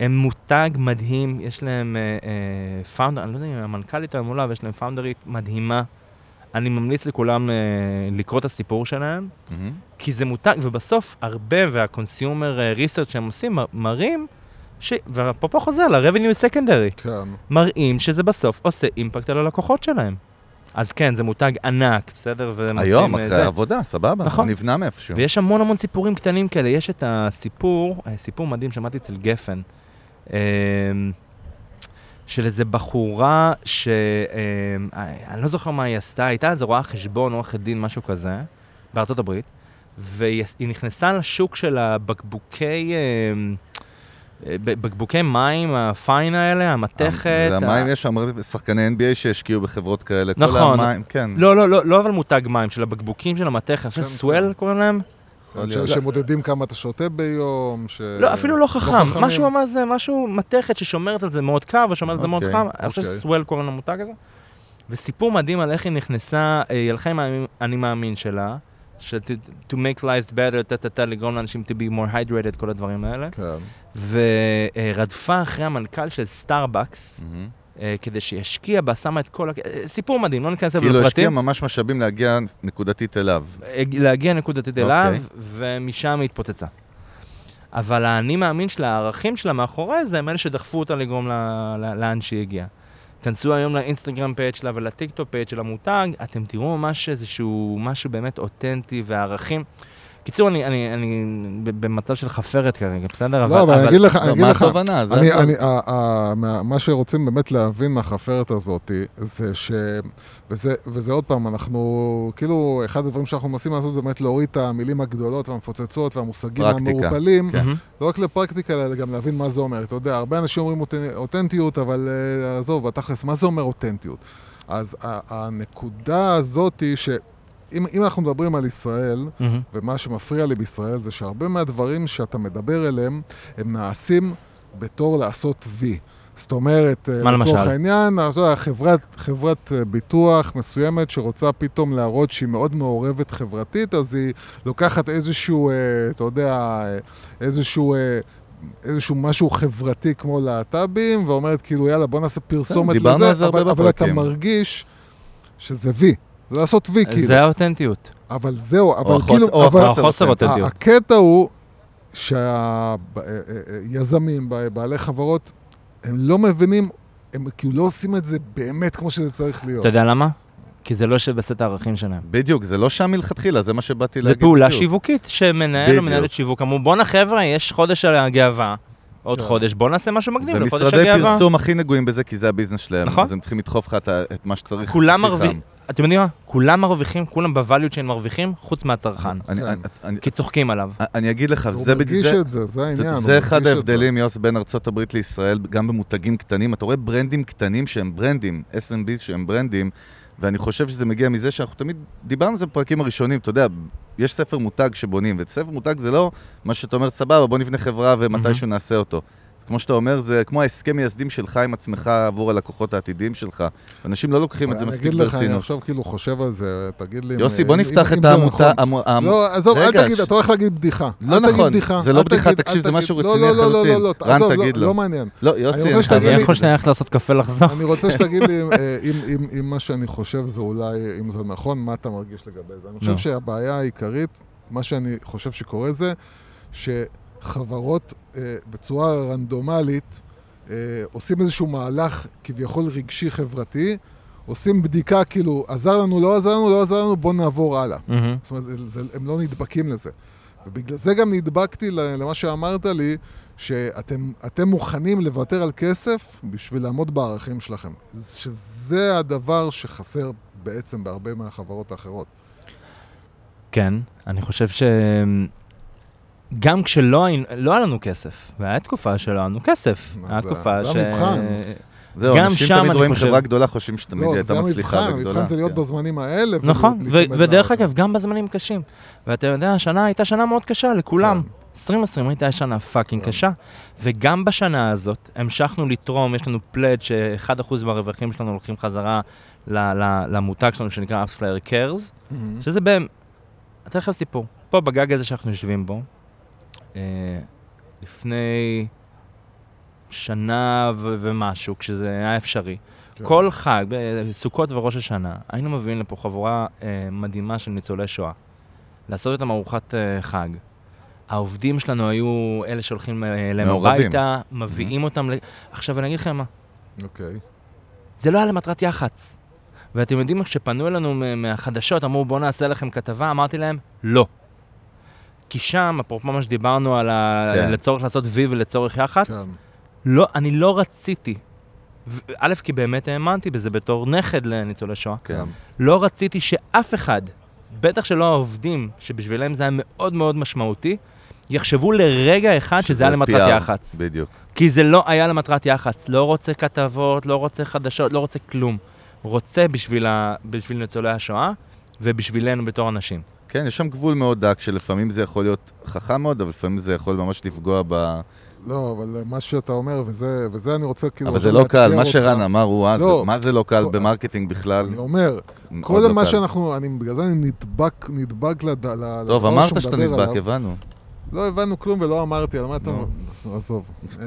הם מותג מדהים, יש להם פאונדר, אני לא יודע אם המנכ"לית היום מולה, ויש להם פאונדרית מדהימה. אני ממליץ לכולם אה, לקרוא את הסיפור שלהם, מהמם. כי זה מותג, ובסוף הרבה, וה-consumer אה, research שהם עושים, מראים, ש... ואפרופו חוזר ל-revenue secondary, כן. מראים שזה בסוף עושה אימפקט על הלקוחות שלהם. אז כן, זה מותג ענק, בסדר? היום, אה, אחרי זה. העבודה, סבבה, נכון. נבנה מאיפשהו. ויש המון המון סיפורים קטנים כאלה. יש את הסיפור, אה, סיפור מדהים, שמעתי אצל גפן, אה, של איזה בחורה ש... אה, אני לא זוכר מה היא עשתה, הייתה איזה רואה חשבון, עורכת דין, משהו כזה, בארצות הברית, והיא היא נכנסה לשוק של הבקבוקי... אה, אה, בקבוקי מים, הפיין האלה, המתכת. זה ה- המים, יש שם שחקני NBA שהשקיעו בחברות כאלה. כל נכון. המים, כן. לא, לא, לא, לא אבל מותג מים, של הבקבוקים של המתכת, אני חושב כן, סוול קוראים להם? שמודדים כמה אתה שותה ביום, ש... לא, אפילו לא חכם. חכמים. משהו ממש זה, משהו מתכת ששומרת על זה מאוד קר ושומרת על זה מאוד אוקיי, חם. אני חושב אוקיי. ש S'well קוראים למותג הזה. וסיפור מדהים על איך היא נכנסה, אה, היא הלכה עם האני- אני מאמין שלה, ש- to- to make lives better, טה-טה-טה, לגרום לאנשים to be more hydrated, כל הדברים האלה. כן. ורדפה אחרי המנכ"ל של סטארבקס, מהמם. אה, כדי שישקיע בה, שמה את כל... אה, סיפור מדהים, לא ניכנס לזה כאילו השקיע לפרטים. ממש משאבים להגיע נקודתית אליו. אה, להגיע נקודתית אליו, אוקיי. ומשם היא התפוצצה. אבל האני מאמין שלה, הערכים שלה מאחורי זה, הם אלה שדחפו אותה לגרום לאן שהיא הגיעה. כנסו היום לאינסטגרם page שלה ולטיקטוק page של המותג, אתם תראו ממש איזשהו, משהו באמת אותנטי וערכים. קיצור, אני, אני, אני במצב של חפרת כרגע, בסדר? לא, אבל אני אגיד לך, אני לא, אגיד מה לך, התובנה? זה אני. אני, ה- ה- מה- מה שרוצים באמת להבין מהחפרת הזאת, זה ש... וזה, וזה עוד פעם, אנחנו, כאילו, אחד הדברים שאנחנו מנסים לעשות זה באמת להוריד את המילים הגדולות והמפוצצות והמושגים. המעורפלים, כן. לא רק לפרקטיקה, אלא גם להבין מה זה אומר. אתה יודע, הרבה אנשים אומרים אותנ- אותנטיות, אבל אה, עזוב, בתכלס, מה זה אומר אותנטיות? אז ה- הנקודה הזאת היא ש... אם, אם אנחנו מדברים על ישראל, מהמם. ומה שמפריע לי בישראל זה שהרבה מהדברים שאתה מדבר אליהם, הם נעשים בתור לעשות וי. זאת אומרת, אה, לצורך? העניין, חברת, חברת אה, ביטוח מסוימת שרוצה פתאום להראות שהיא מאוד מעורבת חברתית, אז היא לוקחת איזשהו, אה, אתה יודע, איזשהו... איזשהו משהו חברתי כמו להט"בים, ואומרת כאילו, יאללה, בוא נעשה פרסומת דיברנו לזה, אבל, אבל אתה. מרגיש שזה וי. זה לעשות וי, כאילו. זה האותנטיות. אבל זהו, אבל החוס- כאילו... או אבל- החוסר אותנטיות. הקטע הוא שהיזמים, בעלי חברות, הם לא מבינים, הם כאילו לא עושים את זה באמת כמו שזה צריך להיות. אתה יודע למה? כי זה לא יושב בסט הערכים שלהם. בדיוק, זה לא שם מלכתחילה, זה מה שבאתי זה להגיד. פעולה בדיוק. שיווקית, שמנהל או. מנהלת שיווק אמרו, בואנה חבר'ה, יש חודש על הגאווה, עוד כן. חודש, בוא נעשה משהו מגניב לחודש ומשרדי הגאווה. פרסום הכי נגועים בזה, כי זה הביזנס שלהם. נכון. אז הם צריכים לדחוף לך את מה שצריך. כולם מרוויחים. אתם יודעים מה? כולם מרוויחים, כולם בvalue chain מרוויחים, חוץ מהצרכן. אני- כן. אני- אני- כי צוחקים עליו. אני אגיד לך, הוא זה מרגיש בדיוק... את זה, זה העניין. הוא זה אחד מרגיש ההבדלים, יוס, בין הברית לישראל, גם במותגים קטנים. אתה רואה ברנדים קטנים שהם ברנדים, S&B שהם ברנדים, ואני חושב שזה מגיע מזה שאנחנו תמיד דיברנו על זה בפרקים הראשונים, אתה יודע, יש ספר מותג שבונים, וספר מותג זה לא מה שאתה אומר, סבבה, בוא נבנה חברה ומתישהו נעשה אותו. כמו שאתה אומר, זה כמו ההסכם מייסדים שלך עם עצמך עבור הלקוחות העתידיים שלך. אנשים לא לוקחים את זה אני מספיק אגיד לך, אני ברצינות. עכשיו כאילו חושב על זה, תגיד לי... יוסי, בוא נפתח את העמותה... נכון. לא, עזוב, אל תגיד, אתה הולך להגיד בדיחה. לא נכון, זה לא בדיחה, תקשיב, זה. משהו לא, רציני לא, לא, לא, לחלוטין. לא, רן, לא, תגיד לו. לא מעניין. לא, יוסי, אני אני יכול שנייה ללכת לעשות קפה לחזור. אני רוצה שתגיד לי אם, אה, אם, מה שאני חושב זה אולי, אם זה נכון, מה אתה מרגיש לגבי זה. אני חושב. שהבעיה העיקרית, מה שאני חושב שקורה זה, שחברות אה, בצורה רנדומלית אה, עושים איזשהו מהלך כביכול רגשי חברתי, עושים בדיקה כאילו, עזר לנו, לא עזר לנו, לא עזר לנו, בוא נעבור הלאה. מהמם. זאת אומרת, זה, זה, הם לא נדבקים לזה. ובגלל זה גם נדבקתי למה שאמרת לי, שאתם אתם מוכנים לוותר על כסף בשביל לעמוד בערכים שלכם. שזה הדבר שחסר בעצם בהרבה מהחברות האחרות. כן, אני חושב ש... גם כשלא לא היה לנו כסף, והיה תקופה שלא היה לנו כסף. היה תקופה זה ש... המבחן. זהו, אנשים שם תמיד אני רואים חושב- חברה גדולה, חושבים שתמיד לא, הייתה מצליחה המבחן, וגדולה. המבחן זה להיות כן. בזמנים האלה. נכון, ודרך אגב, גם בזמנים קשים. ואתה יודע, השנה הייתה שנה מאוד קשה לכולם. כן. 2020 הייתה שנה fucking כן. קשה. וגם בשנה הזאת המשכנו לתרום, יש לנו pledge ש-1% מהרווחים שלנו הולכים חזרה ל- ל- למותג שלנו שנקרא Cares, מהמם. שזה באמת, אתן לכם סיפור. פה בגג הזה שאנחנו יושבים בו, לפני שנה ו- ומשהו, כשזה היה אפשרי, כן. כל חג, בסוכות וראש השנה, היינו מביאים לפה חבורה אה, מדהימה של ניצולי שואה. לעשות איתם ארוחת אה, חג. העובדים שלנו היו אלה שהולכים אה, אליהם. הביתה, מביאים אותם ל... עכשיו, אני אגיד לכם מה, אוקיי. זה לא היה למטרת יח"צ. ואתם יודעים, כשפנו אלינו מהחדשות, אמרו, בואו נעשה לכם כתבה, אמרתי להם, לא. כי שם, אפרופו מה שדיברנו על ה... כן. לצורך לעשות וי ולצורך יח"צ, כן. לא, אני לא רציתי. א', כי באמת האמנתי בזה בתור נכד לניצולי שואה. כן. לא רציתי שאף אחד, בטח שלא העובדים, שבשבילם זה היה מאוד מאוד משמעותי, יחשבו לרגע אחד שזה היה למטרת יח"צ. בדיוק. כי זה לא היה למטרת יח"צ. לא רוצה כתבות, לא רוצה חדשות, לא רוצה כלום. רוצה בשביל, ה... בשביל ניצולי השואה ובשבילנו בתור אנשים. כן, יש שם גבול מאוד דק, שלפעמים זה יכול להיות חכם מאוד, אבל לפעמים זה יכול ממש לפגוע ב... לא, אבל מה שאתה אומר, וזה, וזה אני רוצה כאילו... אבל זה לא קל, מה אותך. שרן אמר, הוא אה, זה- לא. מה זה לא קל לא, במרקטינג בכלל? אני אומר, כל לא מה קל. שאנחנו, אני, בגלל זה אני נדבק, נדבק לד... טוב, אמרת שאתה נדבק, עליו. הבנו. לא הבנו כלום ולא אמרתי, על מה אתה... עזוב. *laughs*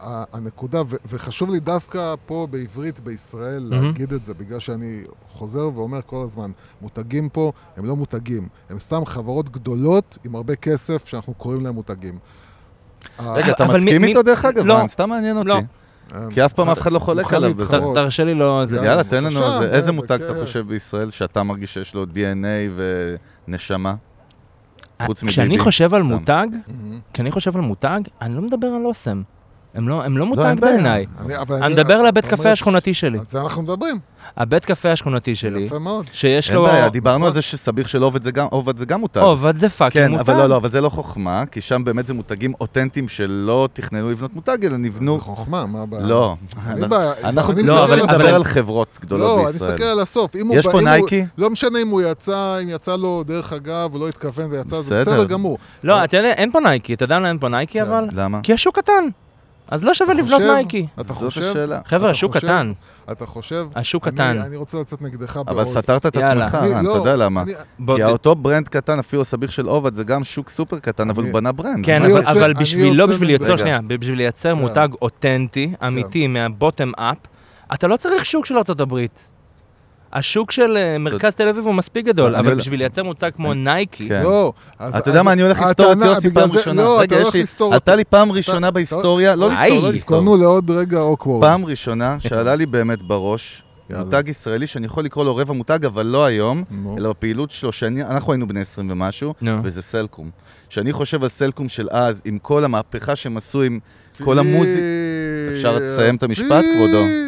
אה, אה, אה, אה, הנקודה, ו- וחשוב לי דווקא פה בעברית בישראל מהמם. להגיד את זה, בגלל שאני חוזר ואומר כל הזמן, מותגים פה הם לא מותגים, הם סתם חברות גדולות עם הרבה כסף שאנחנו קוראים להם מותגים. רגע, אתה אבל מי- מסכים איתו דרך אגב? לא. רן? סתם מעניין לא. אותי. כי אף פעם אף אחד לא חולק עליו. תרשה לי לא... זה... יאללה, תן לנו בבקשה, איזה- איזה כן, מותג אתה. חושב בישראל שאתה מרגיש שיש לו DNA ונשמה? חוץ מביבי? כשאני חושב על. מותג. כשאני חושב על מותג, אני לא מדבר על אוסם. הם לא, הם לא מותג אין בעיה. בעיניי. אני- אבל אני מדבר על הבית קפה אומר- השכונתי שלי. על זה אנחנו מדברים, הבית קפה השכונתי שלי, יפה מאוד. שיש אין לו... בעיה, דיברנו נכון. על זה שסביח של עובד זה גם- עובד זה גם מותג. עובד זה fucking כן, מותג. אבל לא, לא, אבל זה לא חוכמה, כי שם באמת זה מותגים אותנטיים שלא תכננו לבנות מותג, אלא נבנו... זה חוכמה, מה הבעיה? לא. אין. אנחנו אני לא, נדבר. על חברות גדולות לא, אני בישראל. מסתכל על הסוף. אם הוא יש פה נייקי? לא משנה אם הוא יצא, אם יצא לו דרך אגב, הוא לא התכוון ויצא, זה בסדר. בסדר גמור. לא, אתה יודע, אין פה נייקי. אתה יודע למה אין פה נייקי כן. אבל? למה? כי השוק קטן. אז לא שווה לבנות נייקי. אתה זאת חושב? השאלה. חבר'ה, השוק קטן. אתה חושב? השוק קטן. אני רוצה לצאת נגדך אבל בעוז. סתרת את. עצמך, רן, לא, אתה יודע למה. כי אותו brand קטן, אפילו סביח של עובד, זה גם שוק סופר קטן, אבל הוא בנה brand. כן, אבל, אבל בשביל, לא בשביל רגע. שנייה, בשביל לייצר כן. מותג אותנטי, אמיתי, מה bottom up, אתה לא צריך שוק של ארה"ב. השוק של אה, מרכז תל אביב הוא מספיק גדול, אבל. בשביל לייצר מוצג כמו נייקי, כן. לא. אתה יודע מה, אני הולך לסתור את יוסי פעם ראשונה. לא, אתה רגע, הולך יש לי... עלתה. לי פעם ראשונה בהיסטוריה, לא לסתור, לא. לסתור. התכוננו לעוד רגע אוקוורד. פעם ראשונה שעלה לי באמת בראש. מותג ישראלי שאני יכול לקרוא לו רבע מותג, אבל לא היום. אלא בפעילות שלו, שאנחנו היינו בני 20 ומשהו. וזה סלקום. כשאני חושב על סלקום של אז, עם כל המהפכה שהם עשו עם כל המוזיק... אפשר לסיים את המשפט, כבודו?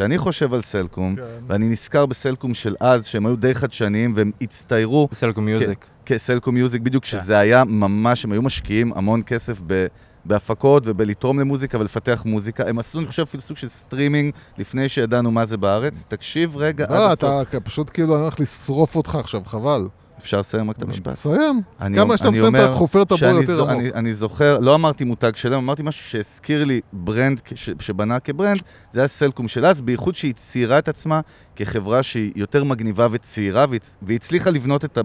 כשאני חושב על סלקום, כן. ואני נזכר בסלקום של אז, שהם היו די חדשניים, והם הצטיירו כסלקום מיוזיק. כסלקום מיוזיק, כן. בדיוק, שזה היה ממש, הם היו משקיעים המון כסף ב... בהפקות ובלתרום למוזיקה ולפתח מוזיקה. הם עשו, אני חושב, אפילו סוג של סטרימינג לפני שידענו מה זה בארץ. תקשיב רגע עד לא. אתה פשוט כאילו, אני הולך לשרוף אותך עכשיו, חבל. אפשר לסיים רק את המשפט? תסיים. אני- כמה שאתה מסיים, אתה חופר את הבור יותר עמוק. אני, אני זוכר, לא אמרתי מותג שלם, אמרתי משהו שהזכיר לי brand שבנה כ brand, זה היה סלקום של אז, בייחוד שהיא ציירה את עצמה כחברה שהיא יותר מגניבה וצעירה, והיא הצליחה לבנות את ה-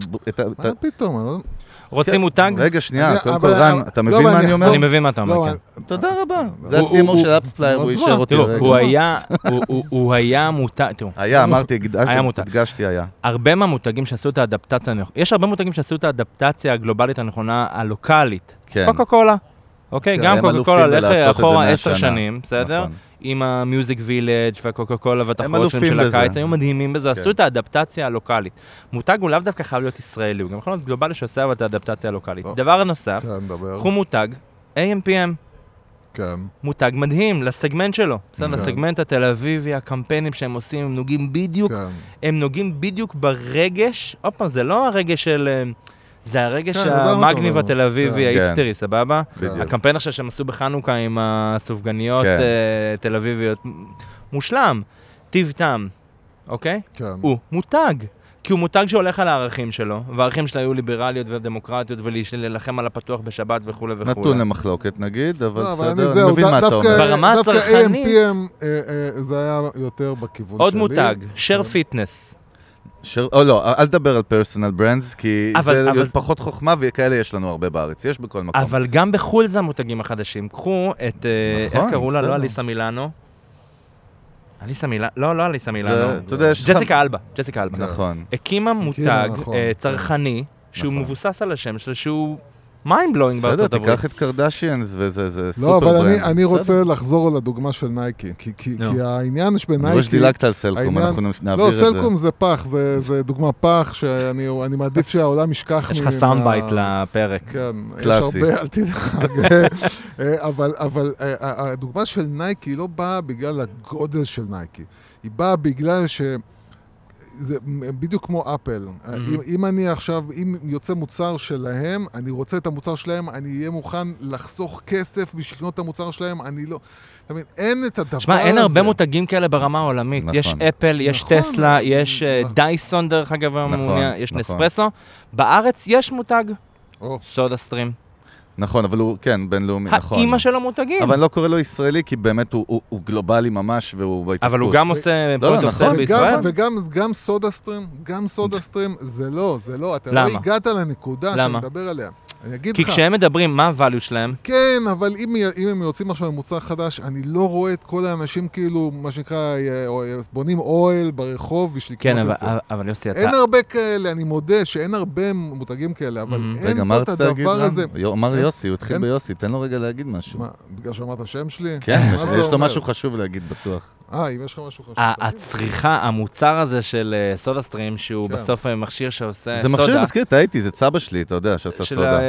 מה פתאום? רוצים כן, מותג? רגע, שנייה, קודם כל, רן, אתה לא, מבין מה אני אומר? אני מבין מה אתה אומר, לא, כן. תודה רבה. זה הוא- ה-CMO הוא- של אפספלייר, הוא אישר? אותי תראו, רגע. *laughs* הוא היה, מותג, תראו, היה, אמרתי, הדגשתי- היה. הרבה מהמותגים שעשו את האדפטציה, יש הרבה מותגים שעשו את האדפטציה הגלובלית הנכונה, הלוקאלית. כן. קוקה קולה. אוקיי, כן, גם קוקה קולה, לך אחורה עשר. שנים, בסדר? נכון. עם המיוזיק וילג' והקוקה קולה והתחרות שלהם של. הקיץ, היו מדהימים בזה, כן. עשו את האדפטציה הלוקאלית. מותג הוא לאו דווקא חייב להיות ישראלי, הוא גם יכול להיות גלובלי שעושה את האדפטציה הלוקאלית. דבר נוסף, כן. קחו מותג, AMPM, כן. מותג מדהים לסגמנט שלו. בסדר, כן. לסגמנט התל אביבי, הקמפיינים שהם עושים, הם נוגעים בדיוק כן. הם נוגעים בדיוק ברגש, עוד פעם, זה לא הרגש של... אה, זה הרגש כן, יודע מה אתה המגניב אומר. התל אביבי, כן. האיפסטרי, סבבה? בדיוק. הקמפיין עכשיו שהם עשו בחנוכה עם הסופגניות כן. אה, תל אביביות, מושלם. טיב טעם, אוקיי? כן. הוא מותג. כי הוא מותג שהולך על הערכים שלו, והערכים שלו היו ליברליות ודמוקרטיות ולהילחם על הפתוח בשבת וכולי וכולי. נתון למחלוקת נגיד, אבל לא, בסדר, אני זהו, מבין מה אתה דווקא- אומר. ברמה דווקא הצרכנית- AMPM אה, אה, זה היה יותר בכיוון עוד שלי. מותג, share כן. fitness. שר- או לא, אל תדבר על personal brands, כי אבל- זה אבל- פחות חוכמה, וכאלה יש לנו הרבה בארץ, יש בכל מקום. אבל גם בחו"ל זה המותגים החדשים. קחו את, אה, נכון, איך קראו לה? לא אליסה מילאנו. אליסה מילאנו? לא, לא אליסה מילאנו. זה. ג'סיקה אלבה, ג'סיקה אלבה. נכון. הקימה מותג נכון. אה, צרכני, שהוא נכון. מבוסס על השם שלו, שהוא mind blowing בסדר, בארצות הברית. תיקח את קרדשיאנס וזה זה סופר לא, brand. אבל אני, אני בסדר. רוצה לחזור לדוגמה של נייקי, כי, כי, נו. כי העניין שבנייקי... אני רואה שדילגת על סלקום, העניין- אנחנו נעביר לא, את זה. סלקום זה פח, זה, זה דוגמה פח, שאני אני מעדיף שהעולם ישכח יש לך מה- sound bite לפרק. כן, קלאסי. יש הרבה, אל תדאג. *laughs* אה, אבל, אבל אה, אה, הדוגמה של נייקי לא באה בגלל הגודל של נייקי, היא באה בגלל ש... זה בדיוק כמו אפל. אם, אם אני עכשיו, אם יוצא מוצר שלהם, אני רוצה את המוצר שלהם, אני אהיה מוכן לחסוך כסף בשביל לקנות את המוצר שלהם, אני לא... אתה מבין, אין את הדבר הזה. שמע, אין הרבה מותגים כאלה ברמה העולמית. נכון. יש אפל, יש נכון, טסלה, יש אה, נכון. דייסון, דרך אגב, נכון, יש נכון. נספרסו. בארץ יש מותג, או, סודה סטרים. נכון, אבל הוא, כן, בינלאומי, נכון. האימא של המותגים. אבל אני לא קורא לו ישראלי, כי באמת הוא- הוא הוא גלובלי ממש, והוא בהתעסקות. אבל הוא גם עושה לא, point of נכון, sale בישראל. וגם, וגם גם סודה סטרים, גם סודה *laughs* סטרים, זה לא, זה לא, אתה למה? לא הגעת לנקודה שאני למה? מדבר עליה. אני אגיד כי לך, כשהם מדברים, מה הvalue שלהם? כן, אבל אם, אם הם יוצאים עכשיו למוצר חדש, אני לא רואה את כל האנשים כאילו, מה שנקרא, אה, אה, בונים אוהל ברחוב בשביל כן, לקנות אבל- את זה. אבל יוסי, אתה... אין הרבה כאלה, אני מודה שאין הרבה מותגים כאלה, אבל Mhm. אין רגע, מה פה את רצית להגיד? הדבר? הזה. יו- אמר אין- יוסי, הוא התחיל אין- ביוסי, תן לו רגע להגיד משהו. מה, בגלל שאמרת שם שלי? כן, יש- זה יש לו? משהו חשוב להגיד, בטוח. אה, אם יש לך משהו חשוב. הצריכה, המוצר הזה של אה, סודה סטרים, שהוא כן. בסוף אה, מכשיר שעושה זה סודה. מכשיר מזכיר את ה eighties, זה סבא שלי, אתה יודע, שעשה סודה.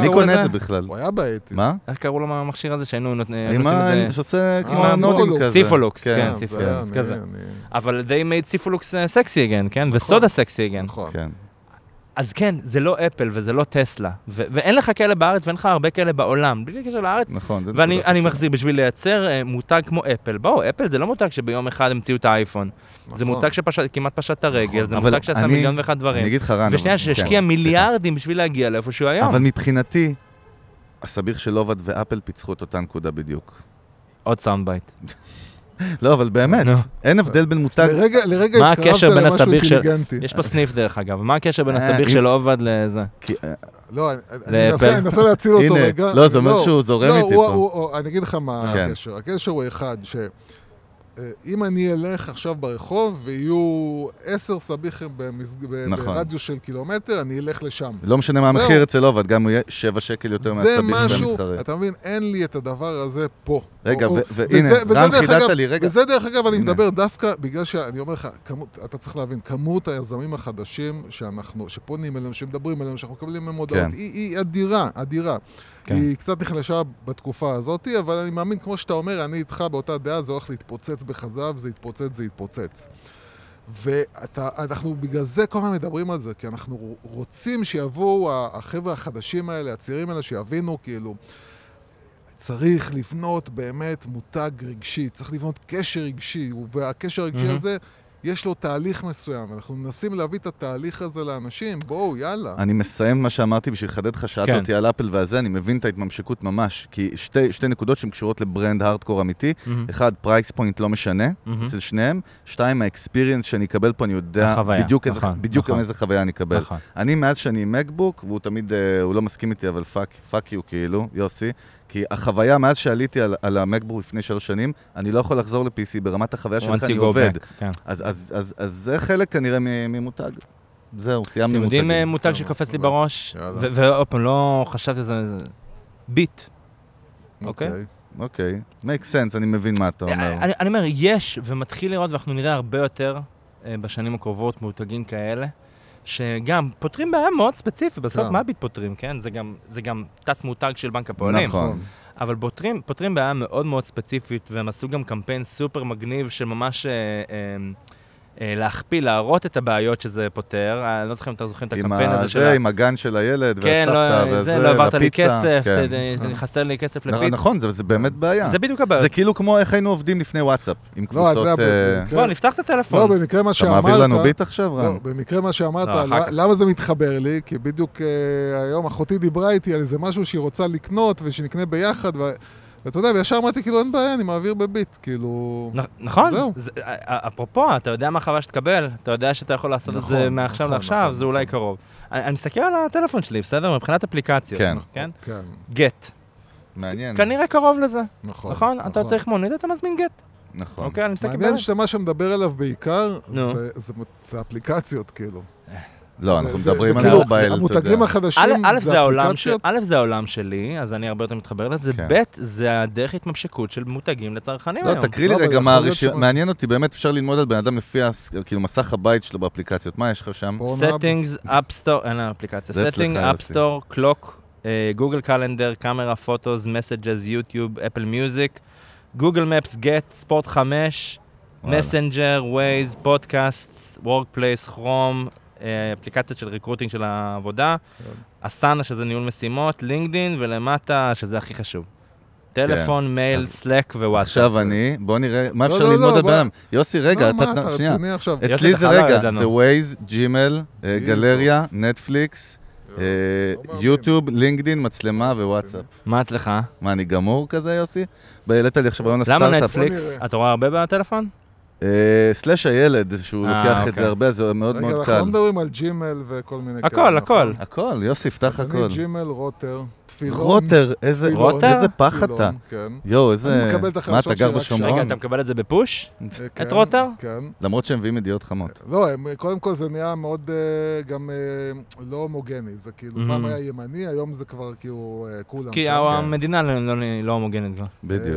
מי קונה? את זה בכלל? הוא היה באתי. מה? איך קראו לו המכשיר הזה שהיינו נותנים. את זה? שעושה כמו אה, סיפולוקס. כזה. סיפולוקס, כן, זה סיפולוקס, כזה. אבל they made סיפולוקס סקסי again, כן? וסודה סקסי again. נכון. אז כן, זה לא אפל וזה לא טסלה. ו- ואין לך כאלה בארץ ואין לך הרבה כאלה בעולם, בלי קשר לארץ. נכון, זה ואני אני. מחזיר, בשביל לייצר אה, מותג כמו אפל, בואו, אפל זה לא מותג שביום אחד המציאו את האייפון. זה נכון. מותג שכמעט פשט את הרגל, זה אבל מותג שעשה אני- מיליון ואחד אני דברים. אגיד לך, רן, ושנייה, שהשקיע כן, מיליארדים בשביל להגיע לאיפה שהוא היום. אבל מבחינתי, הסביח של עובד ואפל פיצחו את אותה נקודה בדיוק. עוד sound bite. *laughs* לא, אבל באמת. אין הבדל בין מותג... לרגע, לרגע מה התקרבת למשהו אינטליגנטי. יש פה סניף דרך אגב, מה הקשר בין אה, הסביח אם- של עובד לזה? אה, לא, אני-. מנסה- להציל אותו רגע. לא, זה אומר שהוא זורם לא, איתי הוא- פה. אני אגיד לך מה כן. הקשר. הקשר הוא אחד, ש... אה, אם אני אלך עכשיו ברחוב ויהיו עשר סביחים במס... ב- נכון. ברדיוס של קילומטר, אני אלך לשם. לא משנה מה. המחיר אצל עובד, גם הוא יהיה 7 שקל יותר משהו, המתחרה. אתה מבין, אין לי את הדבר הזה פה. רגע, והנה, רם, חידדת לי, רגע. וזה דרך אגב, אני. מדבר דווקא בגלל שאני אומר לך, אתה צריך להבין, כמות היזמים החדשים שאנחנו, שפונים אליהם, שמדברים אליהם, שאנחנו מקבלים מהם הודעות, כן. היא, היא אדירה, אדירה. כן. היא קצת נחלשה בתקופה הזאת, אבל אני מאמין, כמו שאתה אומר, אני איתך באותה דעה, זה הולך להתפוצץ בחזב, זה יתפוצץ, זה יתפוצץ. ואנחנו בגלל זה כל הזמן מדברים על זה, כי אנחנו רוצים שיבואו החבר'ה החדשים האלה, הצעירים האלה, שיבינו כאילו, צריך לבנות באמת מותג רגשי, צריך לבנות קשר רגשי, והקשר הרגשי מהמם. הזה, יש לו תהליך מסוים. אנחנו מנסים להביא את התהליך הזה לאנשים, בואו, יאללה. אני מסיים מה שאמרתי בשביל לחדד לך, שאלת כן. אותי על אפל ועל זה, אני מבין את ההתממשקות ממש. כי שתי, שתי נקודות שהן קשורות ל brand hardcore אמיתי. מהמם. אחד, price point לא משנה מהמם. אצל שניהם. שתיים, ה experience שאני אקבל פה, אני יודע החוויה, בדיוק איזה, נכון, בדיוק נכון. איזה חוויה אני אקבל. נכון. אני מאז שאני עם מקבוק, והוא תמיד, אה, הוא לא מסכים איתי, אבל fuck, fuck you כאילו, יוסי. כי החוויה, מאז שעליתי על, על המקבוק לפני שלוש שנים, אני לא יכול לחזור ל-PC ברמת החוויה של איך once אני עובד. back, כן. אז, אז, אז, אז זה חלק כנראה מ- ממותג. זהו, סיימנו אתם מותגים. יודעים אה, מותג שקופץ לי. בראש? ועוד פעם, לא חשבתי על זה, זה- ביט. אוקיי? אוקיי, make sense, אני מבין מה אתה אומר. אני אני אומר, יש, ומתחיל לראות, ואנחנו נראה הרבה יותר אה, בשנים הקרובות מותגים כאלה, שגם פותרים בעיה מאוד ספציפית, בסוף כן. מה ביט פותרים, כן? זה גם- זה גם תת-מותג של בנק הפועלים. נכון. אבל פותרים, פותרים בעיה מאוד מאוד ספציפית, והם עשו גם קמפיין סופר מגניב שממש אה, אה, להכפיל, להראות את הבעיות שזה פותר. אה, אני לא זוכר אם אתם זוכרים את הקמפיין הזה של... עם הגן של הילד, כן, והסבתא, לא, וזה, זה, לא העברת לי כסף, כן. ת- חסר לי כסף נכון, לפיצה. נכון, זה זה באמת בעיה. זה בדיוק הבעיה. זה כאילו כמו איך היינו עובדים לפני וואטסאפ, עם לא, אתה קבוצות... אה, במקרה- בוא, נפתח את לא, הטלפון. במקרה מה אתה שאמרת... מעביר לנו ביט עכשיו, רן? לא, במקרה מה שאמרת, לא, לא-. למה זה מתחבר לי? כי בדיוק אה, היום אחותי דיברה איתי על איזה משהו שהיא רוצה לקנות ושנקנה ביחד, ו- ואתה יודע, וישר אמרתי, כאילו, אין בעיה, אני מעביר בביט, כאילו... נ- נכון, זהו. זה- אפרופו, אתה יודע מה החוויה שתקבל, אתה יודע שאתה יכול לעשות את נכון, זה מעכשיו נכון, לעכשיו, נכון, זה אולי נכון. קרוב. אני אני מסתכל על הטלפון שלי, בסדר? מבחינת אפליקציות. כן. כן? כן, גט. מעניין. כנראה קרוב לזה, נכון. נכון? אתה צריך מונית, אתה מזמין גט. נכון. אוקיי, אני מסתכל מעניין. שמה שמדבר עליו בעיקר. זה- זה- זה אפליקציות, כאילו. לא, אנחנו מדברים על כאילו, mobile, אתה יודע. המותגים החדשים זה אפליקציות? א', זה העולם שלי, אז אני הרבה יותר מתחבר לזה, כן. ב', זה הדרך התממשקות של מותגים לצרכנים לא, היום. תקריא לא, לי אבל רגע מה הרשימה, מעניין אותי, באמת אפשר ללמוד על בן אדם לפי כאילו מסך הבית שלו באפליקציות. מה יש לך שם? settings, App Store, אין לה אפליקציה, זה אצלך, setting, App יוסי. Store, Clock, Google Calendar, Camera, Photos, Messages, יוטיוב, Apple Music, Google Maps, Gett, ספורט 5, וואלה. Messenger, ווייז, פודקאסט, Workplace, Chrome, אפליקציות של recruiting של העבודה, Asana, שזה ניהול משימות, לינקדין, ולמטה, שזה הכי חשוב. טלפון, מייל, כן. אז Slack ווואטסאפ. עכשיו אני, בוא נראה, מה לא, אפשר לא, ללמוד לא, על בוא. בן אדם? יוסי, רגע, לא, מה, אתה. רציני עכשיו? יוסי, אצלי זה רגע. זה ווייז, ג'ימל. גלריה, נטפליקס, לא. יוטיוב, לינקדין, מצלמה ווואטסאפ. מה אצלך? מה, אני גמור כזה, יוסי? העלית לי עכשיו רעיון למה הסטארט-אפ. נטפליקס? נראה. אתה רואה הרבה בטלפון? אה, סלאש הילד, שהוא אה, לוקח את אוקיי. זה הרבה, זה מאוד רגע, מאוד אנחנו קל. לא מדברים על ג'ימל וכל מיני הכל, כאלה, הכל. נכון? הכל, יוסי, פתח אז הכל. אני ג'ימל, רוטר, תפילון. רוטר, איזה תפילון, רוטר? איזה פח תפילון, אתה. כן. יואו, איזה... מה, אתה גר בשומרון? רגע, אתה מקבל את זה בפוש? אה, את כן, רוטר? כן. למרות שהם מביאים ידיעות חמות. לא, קודם כל זה נהיה מאוד גם לא הומוגני. זה כאילו, Mhm. פעם היה ימני, היום זה כבר כאילו כולם כי. המדינה לא- לא לא הומוגנית כבר. בדיוק.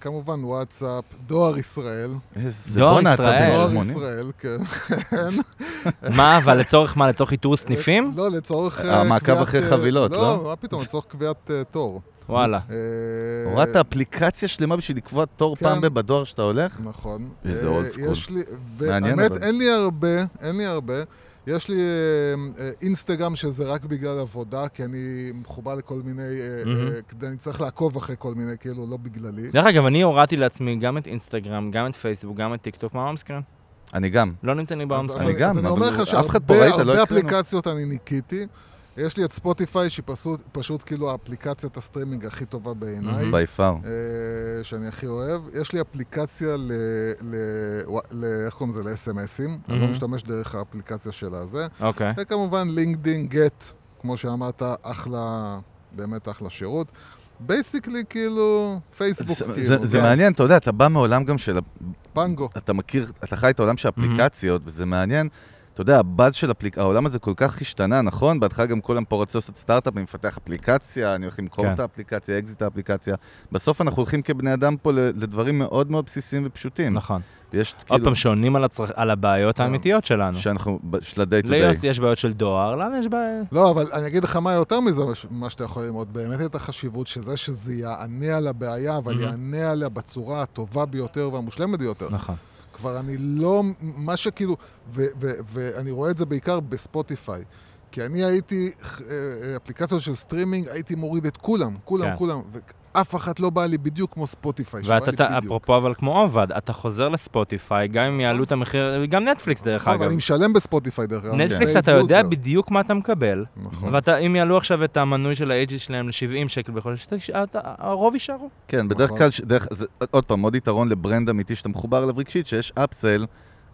כמובן וואטסאפ, דואר ישראל. איזה דואר בואנה, אתה ישראל. בן דואר 80. ישראל, כן. *laughs* מה, אבל לצורך מה? לצורך איתור סניפים? לא, לצורך אה, המעקב קביעת, אחרי אה, חבילות, לא? לא, מה פתאום, לצורך קביעת אה, תור. וואלה. אה, הורדת אפליקציה שלמה בשביל לקבוע תור כן. פעם בבדואר שאתה הולך? נכון. איזה אה, אולד סקול. יש לי, מעניין, והאמת, אבל. אין לי הרבה, אין לי הרבה. יש לי אה, אינסטגרם שזה רק בגלל עבודה, כי אני מחובר לכל מיני, אה. אה, כדי, אני צריך לעקוב אחרי כל מיני, כאילו, לא בגללי. דרך אגב, אני הורדתי לעצמי גם את אינסטגרם, גם את פייסבוק, גם את טיק טוק. מה המסקרן? אני גם. לא נמצאים לי. אז אני גם, אבל אף אחד פה ראית, לא הקראנו. אפליקציות אני ניקיתי. יש לי את ספוטיפיי, שהיא פשוט, פשוט כאילו אפליקציית הסטרימינג הכי טובה בעיניי. by far. אה, שאני הכי אוהב. יש לי אפליקציה ל... ל... ל... איך קוראים לזה? ל-SMSים. אני לא Mhm. משתמש דרך האפליקציה של הזה. אוקיי. וכמובן לינקדין, Gett, כמו שאמרת, אחלה, באמת אחלה שירות. basically כאילו פייסבוק, זה- כאילו. זה- זה כן. מעניין, אתה יודע, אתה בא מעולם גם של... פנגו. אתה מכיר, אתה חי את העולם של אפליקציות, וזה מעניין. אתה יודע, הבאז של אפליק... העולם הזה כל כך השתנה, נכון? בהתחלה גם כולם פה רצו לעשות סטארט-אפ, אני מפתח אפליקציה, אני הולך למכור כן. את האפליקציה, אקזיט האפליקציה. בסוף אנחנו הולכים כבני אדם פה לדברים מאוד מאוד בסיסיים ופשוטים. נכון. יש עוד כאילו, פעם, שעונים על הצרכ- על הבעיות כן. האמיתיות שלנו. שאנחנו, ב- של ה-day to day. ליוסי יש בעיות של דואר, לנו יש בעיות... לא, אבל אני אגיד לך מה יותר מזה, מה שאתה יכול ללמוד, באמת את החשיבות שזה שזה יענה על הבעיה, אבל Mhm. יענה עליה בצורה הטובה ביותר והמושלמת ביותר. נכון. כבר אני לא, מה שכאילו, ואני רואה את זה בעיקר בספוטיפיי. כי אני הייתי, אה, אפליקציות של סטרימינג, הייתי מוריד את כולם, כולם, כן. כולם, ואף אחת לא באה לי בדיוק כמו ספוטיפיי, ואתה, לי ת- בדיוק. אפרופו אבל כמו עובד, אתה חוזר לספוטיפיי, גם אם יעלו את המחיר, גם נטפליקס דרך נכון, אגב. ואני משלם בספוטיפיי דרך אגב. נטפליקס אתה יודע. בדיוק מה אתה מקבל, נכון. ואתה, אם יעלו עכשיו את המנוי של ה-AG שלהם ל-70 שקל בחודש, הרוב יישארו. כן, בדרך נכון. כלל, ש- דרך, זה, עוד פעם, עוד יתרון ל brand אמיתי שאתה מחובר אליו רגשית, שיש upsell,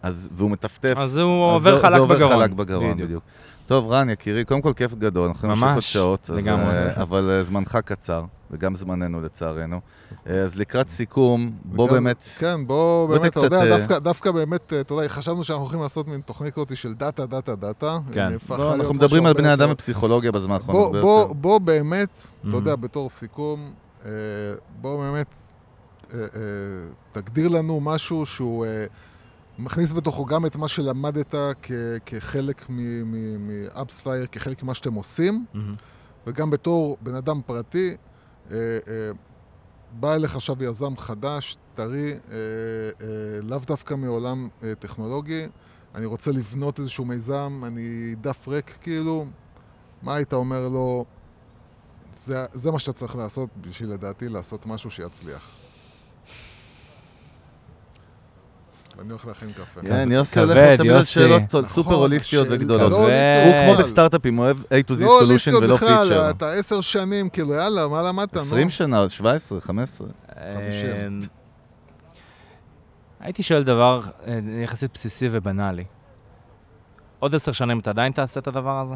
אז, והוא מטפטף. אז הוא אז עובר זה- חלק זה עובר בגרון. חלק בגרון, בדיוק. טוב, רן, יקירי, קודם כל כיף גדול, אנחנו נמשיך עוד שעות, אז, לגמרי. אה, אבל אה, זמנך קצר, וגם זמננו לצערנו. אה, אז לקראת סיכום, בוא וגם- באמת... כן, בוא בוא באמת, אתה יודע, דווקא- דווקא באמת, אתה יודע, חשבנו שאנחנו הולכים לעשות מין תוכנית כזאת של דאטה, דאטה, דאטה. כן. להיות אנחנו משהו מדברים על בני אדם ופסיכולוגיה בזמן האחרון. בוא, בוא, יותר. בוא באמת, Mhm. אתה יודע, בתור סיכום, בוא באמת תגדיר לנו משהו שהוא מכניס בתוכו גם את מה שלמדת כ- כחלק מאפספייר, כחלק ממה שאתם עושים, מהמם. וגם בתור בן אדם פרטי, אה, אה, בא אליך עכשיו יזם חדש, טרי, אה, אה, לאו דווקא מעולם אה, טכנולוגי, אני רוצה לבנות איזשהו מיזם, אני דף ריק כאילו, מה היית אומר לו, זה, זה מה שאתה צריך לעשות בשביל לדעתי לעשות משהו שיצליח. אני הולך להכין קפה. כן, יוסי הולך תמיד על. שאלות נכון, סופר הוליסטיות וגדולות. לא הוא הוליסטיות כמו בכלל. בסטארט-אפים, הוא אוהב A to Z לא solution הוליסטיות ולא בכלל, פיצ'ר. אתה עשר שנים, כאילו, יאללה, מה למדת? נו? 20 שנה, 17, 15. חמישים. אמ, הייתי שואל דבר אה, יחסית בסיסי ובנאלי. עוד עשר שנים אתה עדיין תעשה את הדבר הזה?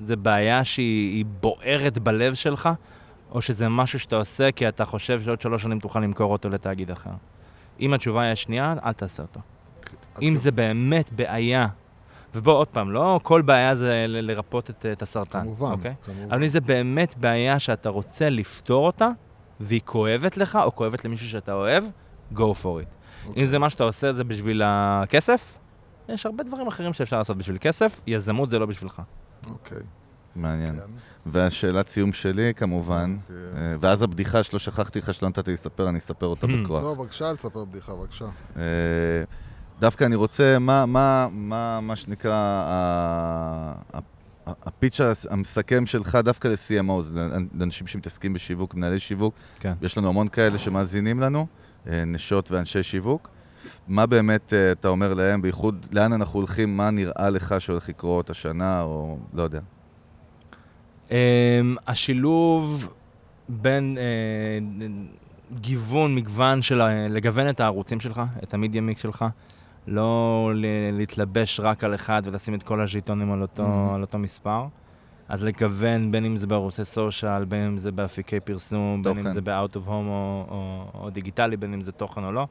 זה בעיה שהיא היא בוערת בלב שלך, או שזה משהו שאתה עושה כי אתה חושב שעוד שלוש שנים תוכל למכור אותו לתאגיד אחר? אם התשובה היא השנייה, אל תעשה אותו. אם זה באמת בעיה, ובוא עוד פעם, לא כל בעיה זה ל- לרפות את, את הסרטן, כמובן, אוקיי? כמובן. אבל אם זה באמת בעיה שאתה רוצה לפתור אותה, והיא כואבת לך, או כואבת למישהו שאתה אוהב, go for it. אוקיי. אם זה מה שאתה עושה, זה בשביל הכסף, יש הרבה דברים אחרים שאפשר לעשות בשביל כסף, יזמות זה לא בשבילך. אוקיי, מעניין. כן. והשאלת סיום שלי, כמובן, אוקיי. אה, ואז הבדיחה שלא שכחתי לך שלא נתתי לספר, אני אספר אותה בכוח. לא, בבקשה, אל תספר בדיחה, בבקשה. אה, דווקא אני רוצה, מה, מה, מה, מה שנקרא, ה- ה- ה- הפיץ' המסכם שלך דווקא ל-CMOs, לאנשים שמתעסקים בשיווק, מנהלי שיווק. כן. יש לנו המון כאלה שמאזינים לנו, אה, נשות ואנשי שיווק. מה באמת אתה אומר להם, בייחוד לאן אנחנו הולכים, מה נראה לך שהולך לקרות השנה, או לא יודע. Um, השילוב בין uh, גיוון, מגוון של, לגוון את הערוצים שלך, את המדיה מיקס שלך, לא להתלבש רק על אחד ולשים את כל הז'יטונים על Mhm. על אותו מספר. אז לגוון, בין אם זה בערוצי סושיאל, בין אם זה באפיקי פרסום, בין אם תוכן. זה ב-out of home או, או, או דיגיטלי, בין אם זה תוכן או לא.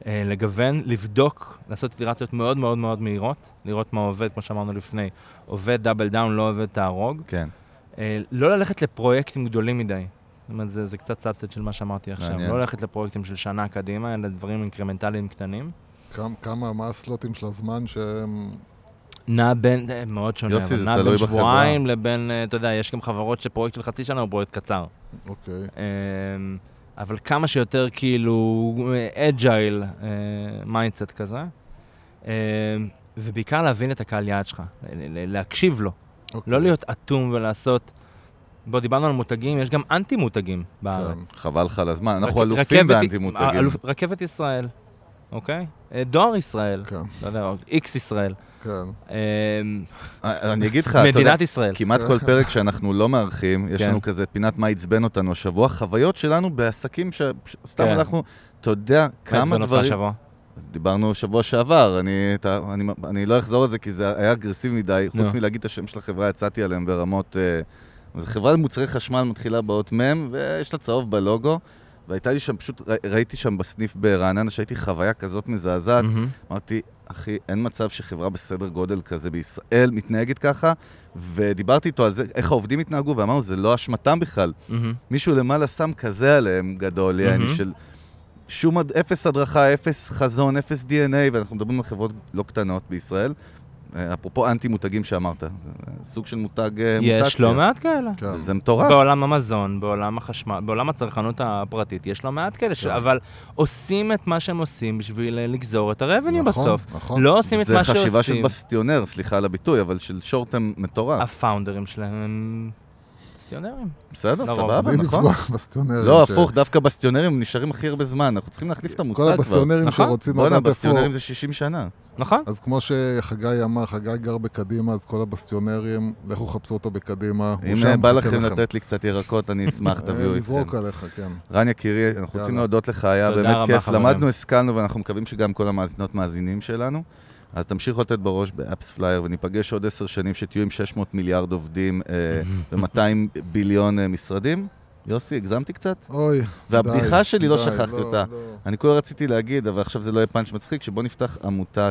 Uh, לגוון, לבדוק, לעשות איטרציות מאוד מאוד מאוד מהירות, לראות מה עובד, כמו שאמרנו לפני. עובד double down, לא עובד תהרוג. כן, לא ללכת לפרויקטים גדולים מדי. זאת אומרת, זה, זה קצת subset של מה שאמרתי עכשיו. מעניין. לא ללכת לפרויקטים של שנה קדימה, אלא דברים אינקרמנטליים קטנים. כמה- כמה, מה הסלוטים של הזמן שהם... נע בין, אה, מאוד שונה, יוסי, אבל זה נע תלוי בין בחברה. שבועיים לבין, אה, אתה יודע, יש גם חברות שפרויקט של חצי שנה הוא פרויקט קצר. אוקיי. אה, אבל כמה שיותר כאילו agile mindset כזה. אה, ובעיקר להבין את הקהל יעד שלך, להקשיב לו. אוקיי. לא להיות אטום ולעשות... בוא, דיברנו על מותגים, יש גם אנטי מותגים בארץ. חבל לך על הזמן. אנחנו רכ- אלופים רכבת- באנטי מותגים. אלופ- רכבת ישראל, אוקיי? אה, דואר ישראל, כן, לא יודע, איקס ישראל. כן. אה, אה, אני אגיד לך, אתה יודע, מדינת ישראל. כמעט כל פרק שאנחנו לא מארחים, יש כן. לנו כזה פינת מה עצבן אותנו השבוע, חוויות שלנו בעסקים שסתם כן. אנחנו, אתה יודע מה כמה עצבן אותך דברים... השבוע? דיברנו שבוע שעבר, אני, אתה, אני, אני לא אחזור על זה כי זה היה אגרסיבי מדי, נו. חוץ מלהגיד את השם של החברה, יצאתי עליהם ברמות... אה, זו חברה למוצרי חשמל מתחילה באות מ' ויש לה צהוב בלוגו, והייתה לי שם, פשוט ראיתי שם בסניף ברעננה שהייתי חוויה כזאת מזעזעת. מהמם. אמרתי, אחי, אין מצב שחברה בסדר גודל כזה בישראל מתנהגת ככה, ודיברתי איתו על זה, איך העובדים התנהגו, ואמרנו, זה לא אשמתם בכלל. מהמם. מישהו למעלה שם כזה עליהם גדול, יעני, מהמם. של שום, אפס הדרכה, אפס חזון, אפס DNA, ואנחנו מדברים על חברות לא קטנות בישראל. אה, אפרופו אנטי מותגים שאמרת, סוג של מותג אה, מוטציה. יש לא מעט כאלה. כן. זה מטורף. בעולם המזון, בעולם החשמל, בעולם הצרכנות הפרטית, יש לא מעט כאלה, ש- כן. אבל עושים את מה שהם עושים בשביל אה, לגזור את ה revenue נכון, בסוף. נכון. לא עושים את זה מה שעושים. חשיבה של בסטיונר, סליחה על הביטוי, אבל של short term מטורף. הפאונדרים שלהם הם בסטיונרים. בסדר. סבבה, נכון. לפגוע בסטיונרים. לא, הפוך, דווקא בסטיונרים נשארים הכי הרבה זמן, אנחנו צריכים להחליף את המושג כל כבר. הבסטיונרים נכון. שרוצים בואנה, לדעת איפה... בסטיונרים זה 60 שנה. נכון? אז כמו שחגי אמר, חגי גר בקדימה, אז כל הבסטיונרים, לכו חפשו אותו בקדימה. אם אה, בא לכם לתת לי קצת ירקות, אני אשמח, *laughs* תביאו אה, אתכם. לזרוק עליך, כן. רן יקירי, אנחנו רוצים. להודות לך, היה באמת כיף. למדנו, השכלנו, ואנחנו מקווים שגם כל המאזינות מאזינים שלנו. אז תמשיכו לתת בראש ב AppsFlyer, וניפגש עוד עשר שנים שתהיו עם 600 מיליארד עובדים אה, *laughs* ו-200 ביליון אה, משרדים. יוסי, הגזמתי קצת? אוי, והבדיחה די, שלי, לא שכחתי לא, אותה. לא. אני כולה רציתי להגיד, אבל עכשיו זה לא יהיה פאנץ' מצחיק, שבוא נפתח עמותה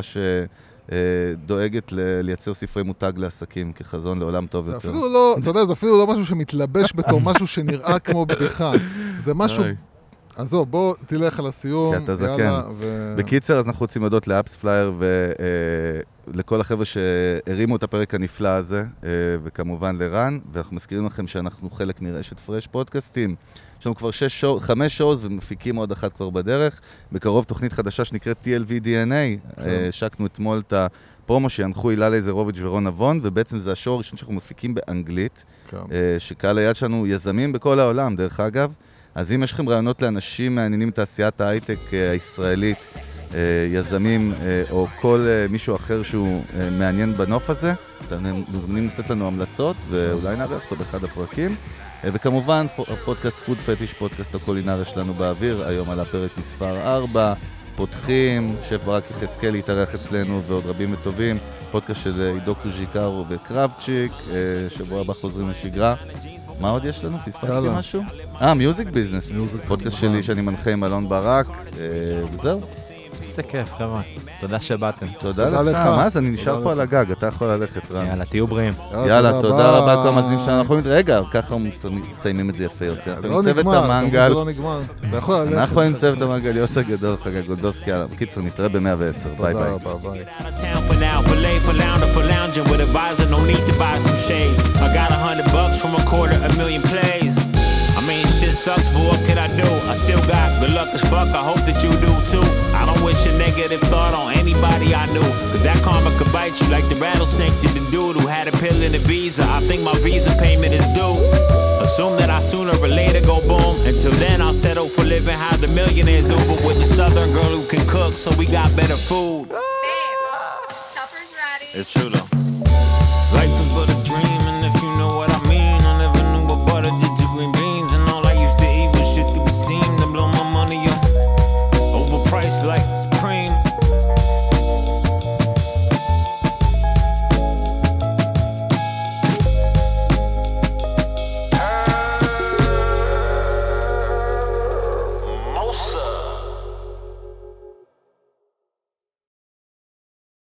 שדואגת לייצר ספרי מותג לעסקים כחזון לעולם טוב זה יותר. אפילו לא, אתה יודע, זה אפילו לא משהו שמתלבש בתור *laughs* משהו שנראה כמו בדיחה. זה משהו... עזוב, בוא תלך על הסיום. כי אתה זקן. ו... בקיצר, אז אנחנו רוצים להודות ל AppsFlyer ו... אה, החבר'ה שהרימו את הפרק הנפלא הזה, אה, וכמובן לרן, ואנחנו מזכירים לכם שאנחנו חלק מרשת פרש פודקאסטים. יש לנו כבר שש שואו, חמש שואוז ומפיקים עוד אחת כבר בדרך. בקרוב תוכנית חדשה שנקראת TLV DNA. אה, השקנו אתמול את הפרומו שינחו הילה לייזרוביץ' ורון נבון, ובעצם זה השואו הראשון שאנחנו מפיקים באנגלית. כן. שקהל היד שלנו יזמים בכל העולם, דרך אגב. אז אם יש לכם רעיונות לאנשים מעניינים מתעשיית ההייטק אה, הישראלית, אה, יזמים אה, או כל מישהו אחר שהוא מעניין בנוף הזה, אתם מוזמנים לתת לנו המלצות ואולי נארח אותו באחד הפרקים. וכמובן, הפודקאסט Food Fetish, פודקאסט הקולינריה שלנו באוויר, היום על הפרק מספר 4, פותחים, שף ברק יחזקאל יתארח אצלנו ועוד רבים וטובים, פודקאסט של עידו קוז'יקרו וקרבצ'יק, שבוע הבא חוזרים לשגרה. מה עוד יש לנו? פספסתי. משהו? אה, Music Business. פודקאסט. שלי שאני מנחה עם אלון ברק, אה, וזהו. איזה כיף, חבר'ה. תודה שבאתם. תודה תודה לך. לך. מה זה, אני נשאר תודה פה. על הגג, אתה יכול ללכת, רן. יאללה, תהיו בריאים. יאללה, תודה רבה לכל המאזינים שלנו. אנחנו- רגע, ככה מסיימים את זה יפה, יוסי. אנחנו לא עם צוות נגמר, אתה המנגל. לא. אנחנו עם צוות המנגל, יוסי הגדול, חגי גולדובסקי. יאללה, בקיצור, נתראה ב-110. ביי תודה ביי. רבה, ביי. I got a hundred bucks from a quarter a million plays. I mean, shit sucks, but what can I do? I still got good luck as fuck, I hope that you do too. I don't wish a negative thought on anybody I knew. Cause that karma could bite you like the rattlesnake did the dude who had a pill in the visa. I think my visa payment is due. Assume that I sooner or later go boom. Until then, I'll settle for living how the millionaires do. But with the southern girl who can cook, so we got better food. Babe, supper's ready. It's true though.